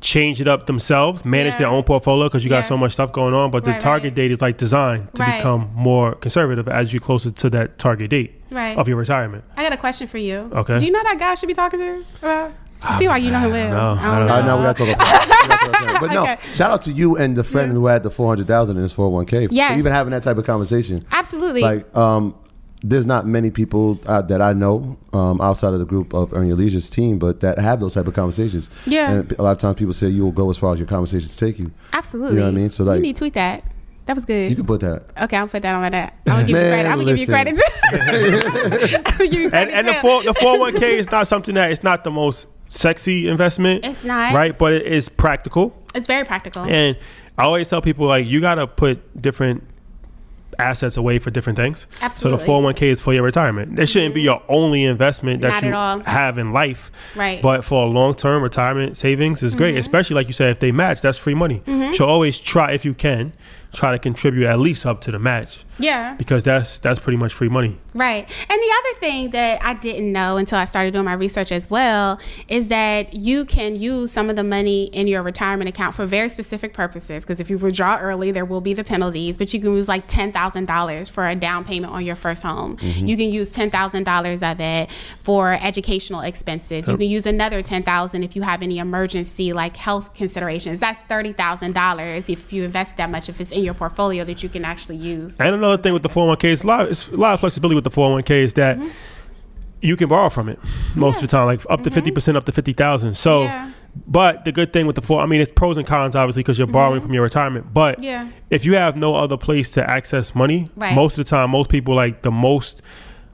change it up themselves, manage their own portfolio because you got so much stuff going on. But the target right. date is like designed to Right. become more conservative as you closer to that target date Right. of your retirement. I got a question for you. Okay. Do you know that guy I should be talking to? About? I feel like you know him well. know. I don't All right, now we got to talk about. we gotta talk about. But no, Okay. shout out to you and the friend who had the 400,000 in his 401k. Yeah, even having that type of conversation. Absolutely. Like, um, there's not many people uh, that I know um, outside of the group of Earn Your Leisure's team, but that have those type of conversations. Yeah. And a lot of times people say you will go as far as your conversations take you. Absolutely. You know what I mean? So, like- you need to tweet that. That was good. You can put that. okay, I'll put that on my that. I'm gonna give you credit. I'm gonna give you credit. listen. Give you And credit and the four the four hundred one k is not something that it's not the most sexy investment. It's not. right, but it is practical. It's very practical. And I always tell people like you got to put different assets away for different things. Absolutely. So the 401k is for your retirement. It shouldn't be your only investment that Not you have in life. Right. Mm-hmm. But for a long-term retirement savings is great, especially like you said if they match, that's free money. So always try if you can try to contribute at least up to the match Yeah. because that's that's pretty much free money. Right. And the other thing that I didn't know until I started doing my research as well is that you can use some of the money in your retirement account for very specific purposes. Because if you withdraw early, there will be the penalties, but you can use like $10,000 for a down payment on your first home. Mm-hmm. You can use $10,000 of it for educational expenses. You can use another 10000 if you have any emergency like health considerations. That's $30,000 if you invest that much, if it's in your portfolio that you can actually use. And another thing with the 401k is a lot, it's a lot of flexibility with the 401k is that mm-hmm. you can borrow from it most of the time, like up to mm-hmm. 50%, up to 50,000. So, Yeah. but the good thing with the four, I mean, it's pros and cons, obviously, because you're mm-hmm. borrowing from your retirement. But Yeah. if you have no other place to access money, Right. most of the time, most people like the most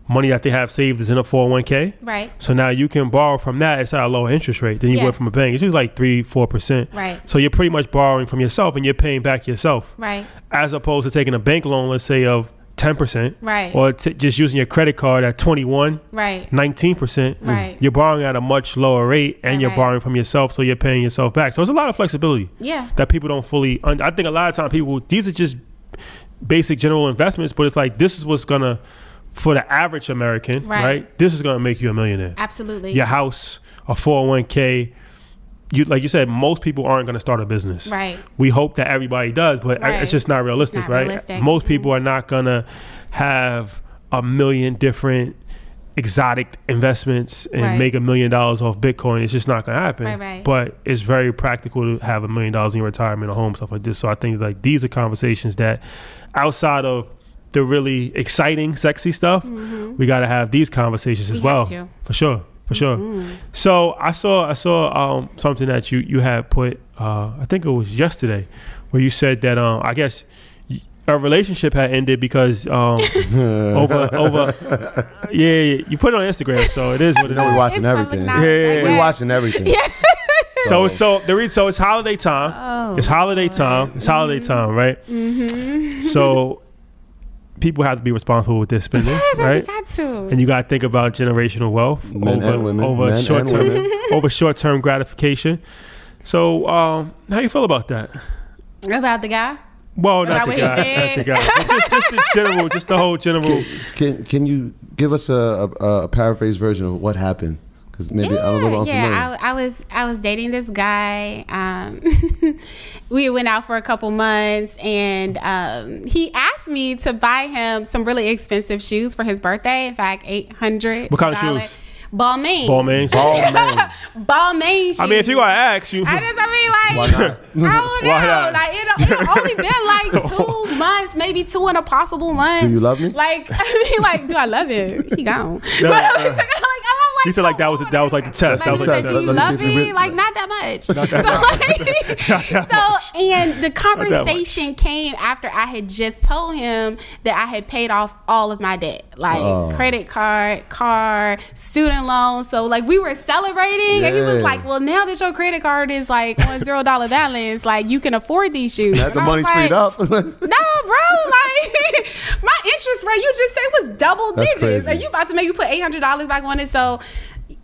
money that they have saved is in a 401k. Right. So now you can borrow from that. It's at a lower interest rate than you would from a bank. It's usually like three, four percent. Right. So you're pretty much borrowing from yourself and you're paying back yourself Right. as opposed to taking a bank loan, let's say of 10%, Right. or t- just using your credit card at 21, Right. 19%, Right. Mm. you're borrowing at a much lower rate and you're borrowing from yourself, so you're paying yourself back. So there's a lot of flexibility Yeah. that people don't fully, un- I think a lot of time people, these are just basic general investments, but it's like this is what's going to, for the average American, Right. right? This is going to make you a millionaire. Absolutely. Your house, a 401k, you like you said, most people aren't going to start a business. Right. We hope that everybody does, but Right. it's just not realistic, Not right? realistic. Most Mhm. people are not going to have a million different exotic investments and Right. make a million dollars off Bitcoin. It's just not going to happen. Right, right. But it's very practical to have a million dollars in your retirement, a home, stuff like this. So I think like these are conversations that outside of the really exciting, sexy stuff, we got to have these conversations as Mm-hmm. Well, to. Mm-hmm. for sure, for sure. So I saw I saw um, something that you you had put. Uh, I think it was yesterday, where you said that um, I guess y- a relationship had ended because um, over over. Yeah, yeah, you put it on Instagram, so it is what it You know we is. watching It's everything. knowledge, Yeah, I yeah, We guess. watching everything. So so the reason so it's holiday time. Oh, it's holiday time. It's holiday time, right? Mm-hmm. So people have to be responsible with their spending, Yeah, right? we got to. And you got to think about generational wealth Men over and women, over men short term women. over short term gratification. So um, how you feel about that? About the guy? Well, About not the guy, not the guy, but just just the general, just the whole general. Can can you give us a, a, a paraphrase version of what happened? Because maybe I'm a little unfamiliar. yeah. I, I was I was dating this guy. Um, we went out for a couple months, and um, he asked me to buy him some really expensive shoes for his birthday. In fact, eight hundred. What kind of shoes? Balmain. Balmain. man, Balmain shoes. I mean, if you gonna ask, you. I just, I mean, like, Why not? I don't know. Like, it, it only been like two months, maybe two and a possible month. Do you love me? Like, I mean, like, do I love him? He gone. No, but uh, I'm like, I'm you said like that was that was like the test. like, That was he like said, do you Let me see love me? like, not that much. so, like, so, and the conversation came after I had just told him that I had paid off all of my debt, like Oh. credit card, car, student loans. So, like, we were celebrating, and he was like, "Well, now that your credit card is like on zero dollar balance, like you can afford these shoes." that the money's freed up. no, bro. Like my interest rate, you just said was double That's digits, crazy. and you about to make you put eight hundred dollars back on it. So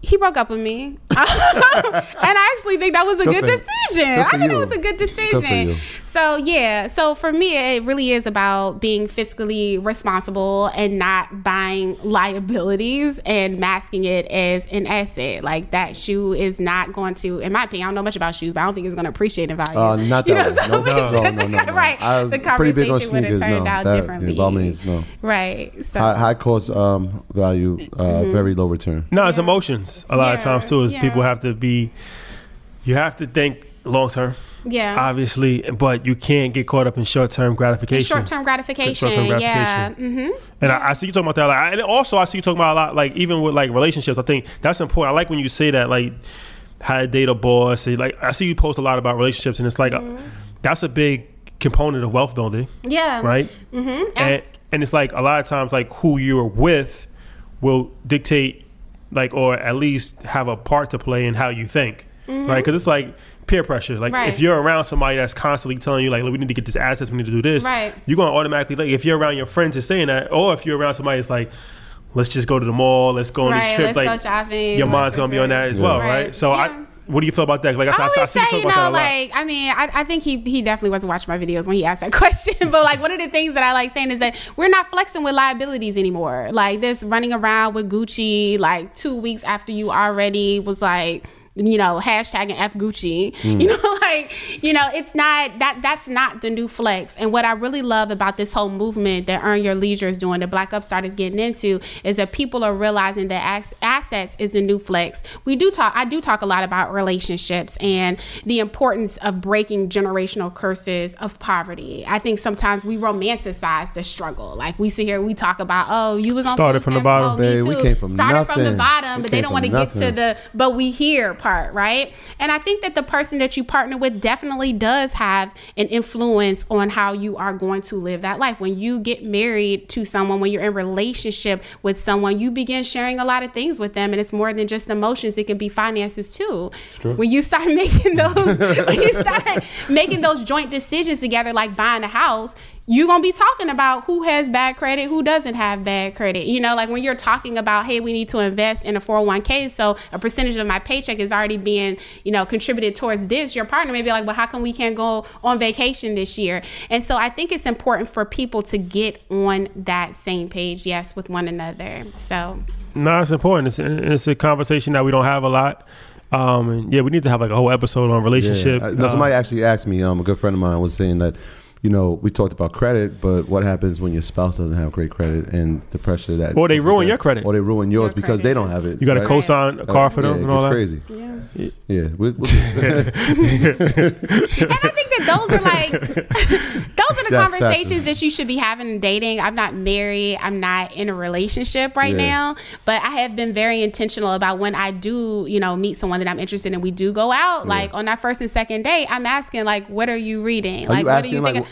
he broke up with me, and I actually think that was a Good good, decision. good I think you. it was a good Good decision. you. So yeah, so for me, it really is about being fiscally responsible and not buying liabilities and masking it as an asset. Like that shoe is not going to, in my opinion, I don't know much about shoes, but I don't think it's going to appreciate in value. Uh, not You know, so No, we no, should- no, no, no. Right. I'm the pretty big on conversation would have sneakers, turned no. out That- differently. by all means, no. Right. So high, high cost um, value, uh, Mm-hmm. very low return. No, it's emotions. A lot of times too, is yeah. people have to be. You have to think long term, yeah. obviously, but you can't get caught up in short term gratification. Short term gratification. Short-term Yeah. gratification. hmm And I, I see you talking about that, like, and also I see you talking about a lot, like even with like relationships. I think that's important. I like when you say that, like how to date a boss. Like I see you post a lot about relationships, and it's like Mm-hmm. a, that's a big component of wealth building, Yeah. right? Mm-hmm. And and it's like a lot of times, like who you're with will dictate, like or at least have a part to play in how you think, right? Because it's like peer pressure. Like. Right. if you're around somebody that's constantly telling you like, we need to get this assets, we need to do this, Right. you're gonna automatically like if you're around your friends that's saying that, or if you're around somebody that's like, let's just go to the mall, let's go on Right. this trip, like shopping. your mind's gonna be on that as well, right? So Yeah. I what do you feel about that? Like I, I I, I see you say, you about that know, like I mean, I, I think he he definitely wasn't watching my videos when he asked that question. but like, one of the things that I like saying is that we're not flexing with liabilities anymore. Like this running around with Gucci, like two weeks after you already was like. You know, hashtagging F Gucci. Hmm. You know, like you know, it's not that. That's not the new flex. And what I really love about this whole movement that Earn Your Leisure is doing, that Black Upstart is getting into, is that people are realizing that ass- assets is the new flex. We do talk. I do talk a lot about relationships and the importance of breaking generational curses of poverty. I think sometimes we romanticize the struggle. Like we sit here, we talk about, oh, you was on Started from the bottom. Babe, we came from Started from the bottom, We but they don't want to get to the but we here part, right? And I think that the person that you partner with definitely does have an influence on how you are going to live that life. When you get married to someone, when you're in relationship with someone, you begin sharing a lot of things with them, and it's more than just emotions. It can be finances too. When you start making those, when you start making those joint decisions together, like buying a house, you're gonna be talking about who has bad credit, who doesn't have bad credit. You know, like when you're talking about, hey, we need to invest in a 401k, so a percentage of my paycheck is already being, you know, contributed towards this. Your partner may be like, well, how come we can't go on vacation this year? And so I think it's important for people to get on that same page, yes, with one another. So No, it's important. It's, it's a conversation that we don't have a lot. Um, and yeah, we need to have like a whole episode on relationship. Yeah. Uh, No, Uh, somebody actually asked me. Um, a good friend of mine was saying that, you know, we talked about credit, but what happens when your spouse doesn't have great credit and the pressure that, Or they ruin your credit. or they ruin yours Your because credit. they don't have it. you got to right? co-sign a car for yeah, them and all it's that. crazy. yeah. Yeah, we, we, and I think that those are like those are the That's conversations taxes. that you should be having in dating. I'm not married. I'm not in a relationship right Yeah. now, but I have been very intentional about when I do, you know, meet someone that I'm interested in. We do go out. Like on that first and second date, I'm asking like, what are you reading? Are like, you what are you like, thinking?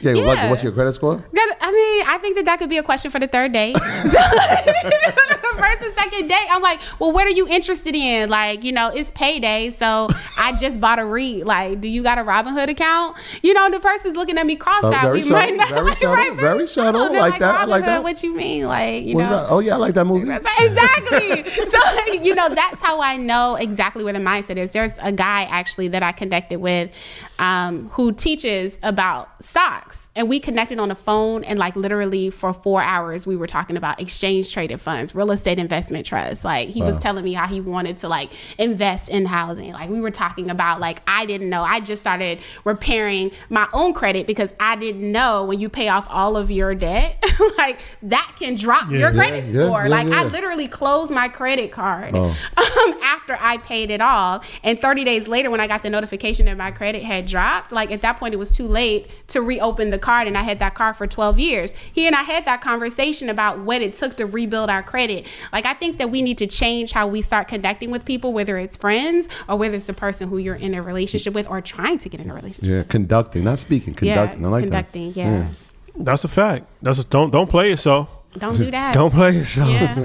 yeah, Like, what's your credit score? I mean, I think that that could be a question for the third date. so, the first and second date, I'm like, well, what are you interested in? Like, you know, it's payday, so I just bought a REIT. Like, do you got a Robinhood account? You know, the person's looking at me cross-eyed. very we subtle, might not very like, subtle, right? very subtle. They're Like that, I like Robinhood, that. What you mean? Like, you What know. oh yeah, I like that movie. Exactly. so you know that's how I know exactly where the mindset is. There's a guy actually that I connected with um, who teaches about stocks, box and we connected on the phone, and like literally for four hours we were talking about exchange traded funds, real estate investment trusts. Like he was telling me how he wanted to like invest in housing. Like we were talking about like I didn't know. I just started repairing my own credit because I didn't know when you pay off all of your debt, like that can drop your credit Yeah, score. yeah, like I literally closed my credit card Oh. um, after I paid it off. And 30 days later, when I got the notification that my credit had dropped, like at that point, it was too late to reopen the card. And I had that card for 12 years. He and I had that conversation about what it took to rebuild our credit. Like, I think that we need to change how we start connecting with people, whether it's friends or whether it's the person who you're in a relationship with or trying to get in a relationship. Yeah, conducting, not speaking, conducting. I like conducting, that. yeah. That's a fact. That's a, don't don't play it so. Don't do that. Don't play yourself. Yeah.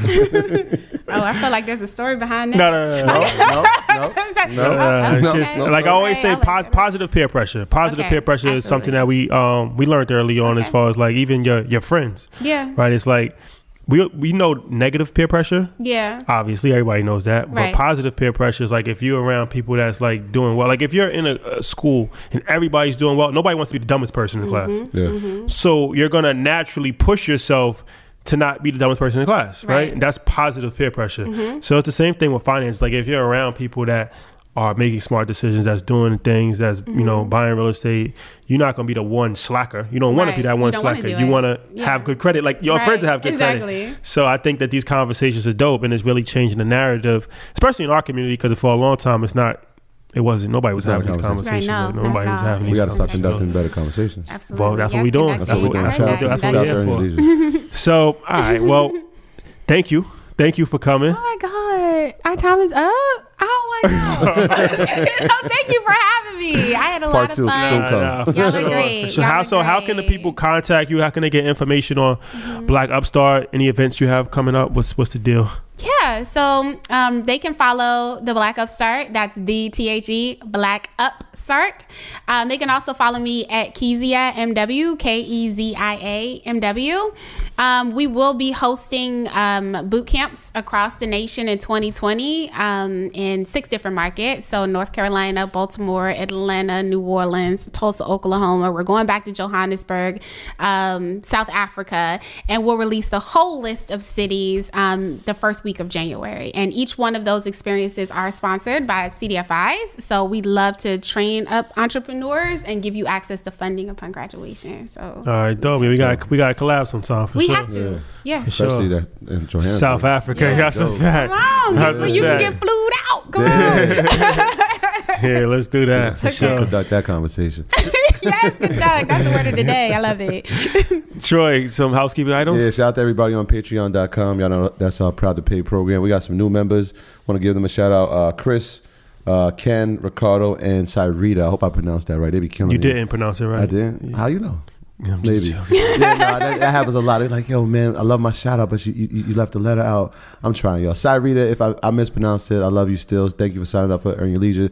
oh, I feel like there's a story behind that. No, no, no, no. No, no, no. no. No, like I always say, Okay, pos- positive peer pressure. Positive Okay, peer pressure is something that we um we learned early on as far as like even your your friends, Yeah. right? It's like we we know negative peer pressure. Yeah. Obviously, everybody knows that. Right. But positive peer pressure is like if you're around people that's like doing well. Like if you're in a, a school and everybody's doing well, nobody wants to be the dumbest person in the class. Yeah. Mm-hmm. So you're gonna naturally push yourself to not be the dumbest person in class, right? Right. Mm-hmm. And that's positive peer pressure. So it's the same thing with finance. Like if you're around people that are making smart decisions, that's doing things, that's you Mm-hmm. know buying real estate, you're not gonna be the one slacker. You don't want to be that one don't wanna slacker. You want to Yeah. have good credit. Like your Right. friends have good Exactly. credit. So I think that these conversations are dope, and it's really changing the narrative, especially in our community, because for a long time it's not. It wasn't. Nobody was It's not having a these conversation. conversations. Right, no, Like, not nobody at was all. having We these got to start conversations. conducting better conversations. Absolutely. Well, that's what Yes, we doing. connecting. That's what we're doing. Shout out to, That's what shout we out to here for. Earn Your Leisure. So, all right. Well, thank you. Thank you for coming. Oh my God. Our time is up. Oh my God. Thank you for having me. I had a Part lot of two, fun. soon Nah, come. nah, for Y'all are sure, great. for sure. Y'all How are so? How can the people contact you? How can they get information on Black Upstart? Any events you have coming up? What's what's the deal? Yeah, so um, they can follow the Black Upstart. That's the T H E Black Upstart. Um, they can also follow me at Kezia MW, K E Z I A M W. Um, we will be hosting um, boot camps across the nation in 2020 um, in six different markets. So North Carolina, Baltimore, Atlanta, New Orleans, Tulsa, Oklahoma. We're going back to Johannesburg, um, South Africa, and we'll release the whole list of cities um, the first week of January. And each one of those experiences are sponsored by CDFIs. So we'd love to train up entrepreneurs and give you access to funding upon graduation. So All right, dope. We got we got to collab sometime for we sure. have to. Yeah. Especially Sure. that in Johannesburg. South Africa, Yeah. got some Dope. fact. Come on, That's get, you can get flued out. Come on. Yeah, let's do that for sure. Conduct that conversation. yes, conduct. That's the word of the day. I love it. Troy, some housekeeping items. Yeah, shout out to everybody on patreon.com. Y'all know that's our proud to pay program. We got some new members. Want to give them a shout out. Uh, Chris, uh, Ken, Ricardo, and Cyrita. I hope I pronounced that right. They be killing You me. didn't pronounce it right. I didn't. How you know? Yeah, I'm Maybe. yeah, nah, that, that happens a lot. They're like, yo, man, I love my shout out, but you, you, you left the letter out. I'm trying, y'all. Cyrita, if I, I mispronounced it, I love you still. Thank you for signing up for Earn Your Leisure.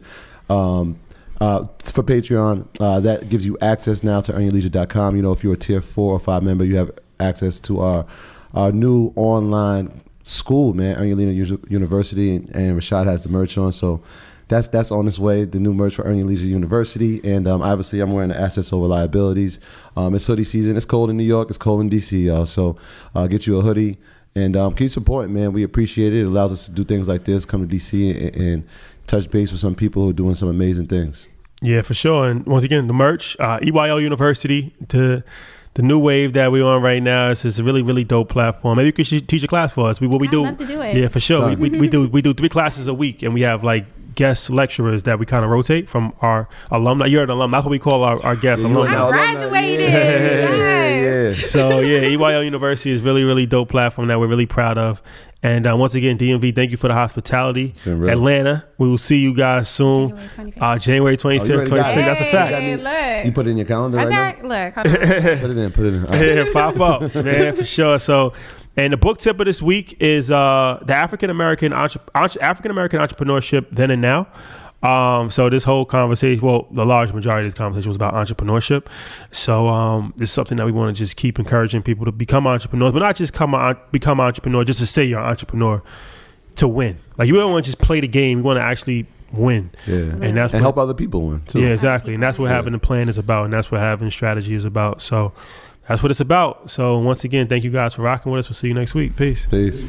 Um, uh, for Patreon, uh, that gives you access now to earnyourleisure.com. You know, if you're a tier four or five member, you have access to our our new online school, man, Earn Your Leisure University, and, and Rashad has the merch on. So that's that's on its way. The new merch for Earn Your Leisure University, and um, obviously I'm wearing the assets over liabilities. Um, it's hoodie season. It's cold in New York. It's cold in DC, y'all. So uh, get you a hoodie and um, keep supporting, man. We appreciate it. It allows us to do things like this, come to DC and, and touch base with some people who are doing some amazing things. Yeah, for sure. And once again, the merch, uh, EYL University, the the new wave that we're on right now is is a really really dope platform. Maybe you could teach a class for us. We what we I'd do. love to do it. Yeah, for sure. We, we, we do we do three classes a week, and we have like guest lecturers that we kind of rotate from our alumni. You're an alum. That's what we call our, our guests. Yeah, alumni. I'm graduated. Yeah, Yes. yeah. so yeah, EYL University is really, really dope platform that we're really proud of. And uh, once again, DMV, thank you for the hospitality. Atlanta, we will see you guys soon. January 25th. Uh, January twenty Oh, you fifth, already twenty got sixth. it. That's a fact. Hey, You look. put it in your calendar I right said, look, hold on. now? Put it in. Put it in. All right. yeah, pop up, man, for sure. So, and the book tip of this week is uh, the African American entre- entre- African American entrepreneurship then and now. Um, so this whole conversation, well, the large majority of this conversation was about entrepreneurship. So um, it's something that we want to just keep encouraging people to become entrepreneurs, but not just come on, become entrepreneur just to say you're an entrepreneur to win. Like you don't want to just play the game; you want to actually win. Yeah. And that's And what, help other people win, too. yeah, exactly. And that's what having a plan is about, and that's what having strategy is about. So that's what it's about. So once again, thank you guys for rocking with us. We'll see you next week. Peace. Peace.